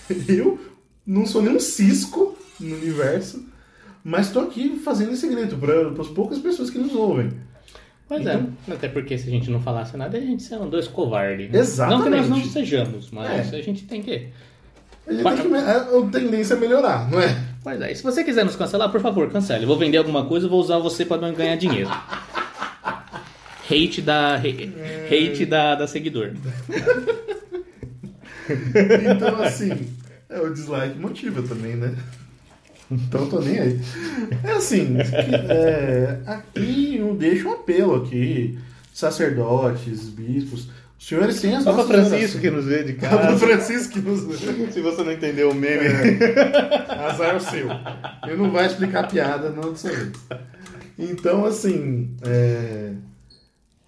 Eu não sou nem um cisco no universo, mas tô aqui fazendo esse grito para as poucas pessoas que nos ouvem. Pois é. então, é, até porque se a gente não falasse nada, a gente seria dois covardes. Né? Exatamente. Não que nós não sejamos, mas é. a gente tem que. A gente tem que. A, a tendência é melhorar, não é? Pois é. E se você quiser nos cancelar, por favor, cancele. Eu vou vender alguma coisa e vou usar você para ganhar dinheiro. hate da. Hate da, da seguidor. então, assim. É, o dislike motiva também, né? Então tô nem aí. É assim, é, aqui eu deixo um apelo aqui, sacerdotes, bispos, os senhores têm as Papa Francisco que nos vê de casa. Papa Francisco que nos vê. Se você não entendeu o meme. É, azar é o seu. Eu não vai explicar piada, não dessa vez. Então, assim, é,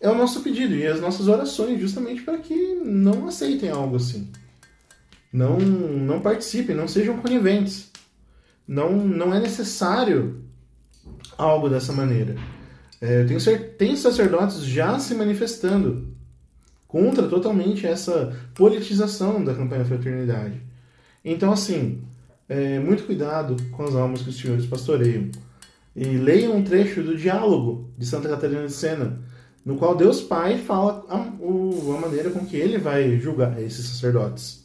é o nosso pedido e as nossas orações justamente para que não aceitem algo assim. Não, não participem, não sejam coniventes. Não, não é necessário algo dessa maneira. É, eu tenho, tem sacerdotes já se manifestando contra totalmente essa politização da campanha da fraternidade. Então, assim, é, muito cuidado com as almas que os senhores pastoreiam. E leiam um trecho do diálogo de Santa Catarina de Sena, no qual Deus Pai fala a, o, a maneira com que ele vai julgar esses sacerdotes.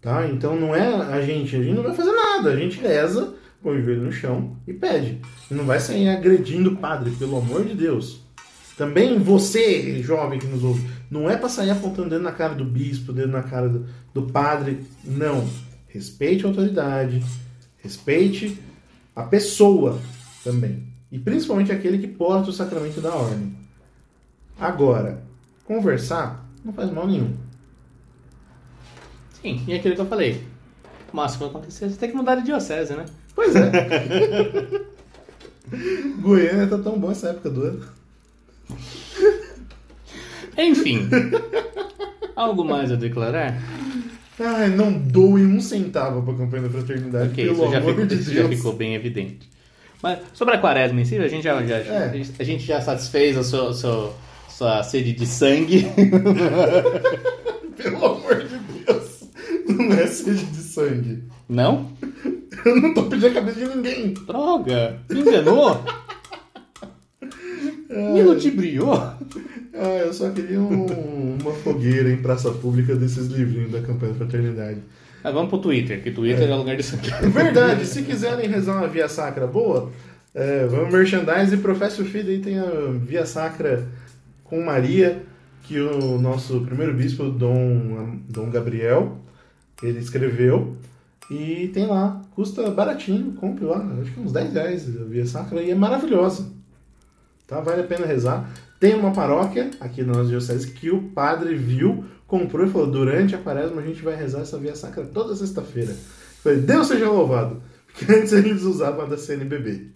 Tá? Então não é a gente, a gente não vai fazer nada, a gente reza, põe o joelho no chão e pede. E não vai sair agredindo o padre, pelo amor de Deus. Também você, jovem que nos ouve, não é para sair apontando dedo na cara do bispo, dedo na cara do, do padre. Não. Respeite a autoridade, respeite a pessoa também. E principalmente aquele que porta o sacramento da ordem. Agora, conversar não faz mal nenhum. Sim, e aquilo que eu falei. O máximo que acontecer, você tem que mudar de diocese, né? Pois é. Goiânia tá tão bom essa época do ano. Enfim. Algo mais a declarar? Ai, não doe um centavo pra campanha da fraternidade, Ok, pelo isso já, ficou, de isso já ficou bem evidente. Mas sobre a quaresma em si, a gente já, já- É. a gente já satisfez a sua, sua, sua sede de sangue. Pelo amor de Deus. Não é sede de sangue. Não? Eu não tô pedindo a cabeça de ninguém. Droga! Me enganou? Me ludibriou? Ah, eu só queria um- uma fogueira em praça pública desses livrinhos da campanha da fraternidade. Mas vamos pro Twitter, que Twitter é, lugar de sangue. Verdade, se quiserem rezar uma via sacra boa, é, vamos merchandise e professe o feed aí tem a via sacra com Maria, que o nosso primeiro bispo, Dom, Dom Gabriel, ele escreveu. E tem lá, custa baratinho, compre lá, acho que uns 10 reais a via sacra e é maravilhosa. Tá? Vale a pena rezar. Tem uma paróquia aqui na nossa diocese que o padre viu, comprou e falou: durante a quaresma a gente vai rezar essa via sacra toda sexta-feira. Falei, Deus seja louvado. Porque antes eles usavam a da CNBB.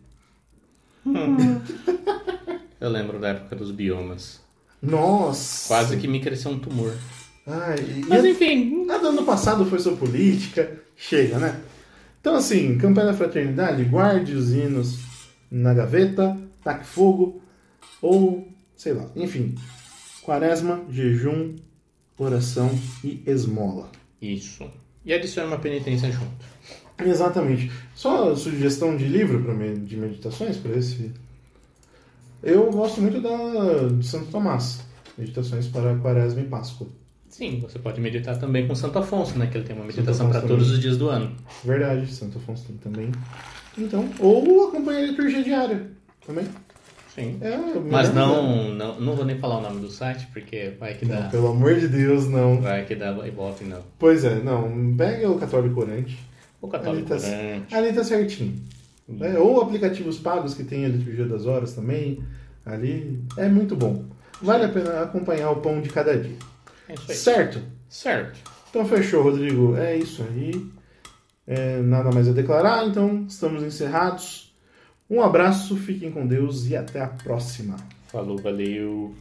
Eu lembro da época dos biomas. Nossa! Quase que me cresceu um tumor. Ai, Mas a- enfim, a do ano passado foi sobre política. Chega, né? Então, assim, campanha da fraternidade, guarde os hinos na gaveta, taque fogo, ou sei lá, enfim. Quaresma, jejum, oração e esmola. isso. E adiciona uma penitência junto. Exatamente. Só sugestão de livro para de meditações para esse. Eu gosto muito da de Santo Tomás, Meditações para Quaresma e Páscoa. Sim, você pode meditar também com Santo Afonso, né? Que ele tem uma meditação para todos os dias do ano. Verdade, Santo Afonso tem também. Então, ou acompanha a liturgia diária também. Sim. É, Mas melhor não, não, não vou nem falar o nome do site, porque vai que Não, dá. pelo amor de Deus, não. Vai que dá ibope, não. Pois é, não. Pega o católico orante. O católico Ali tá- orante. Ali tá certinho. É, ou aplicativos pagos que tem a liturgia das horas também. Ali é muito bom. Vale a pena acompanhar o pão de cada dia. É isso aí. Certo? Certo. Então fechou, Rodrigo. É isso aí. É, nada mais a declarar, então estamos encerrados. Um abraço, fiquem com Deus e até a próxima. Falou, valeu.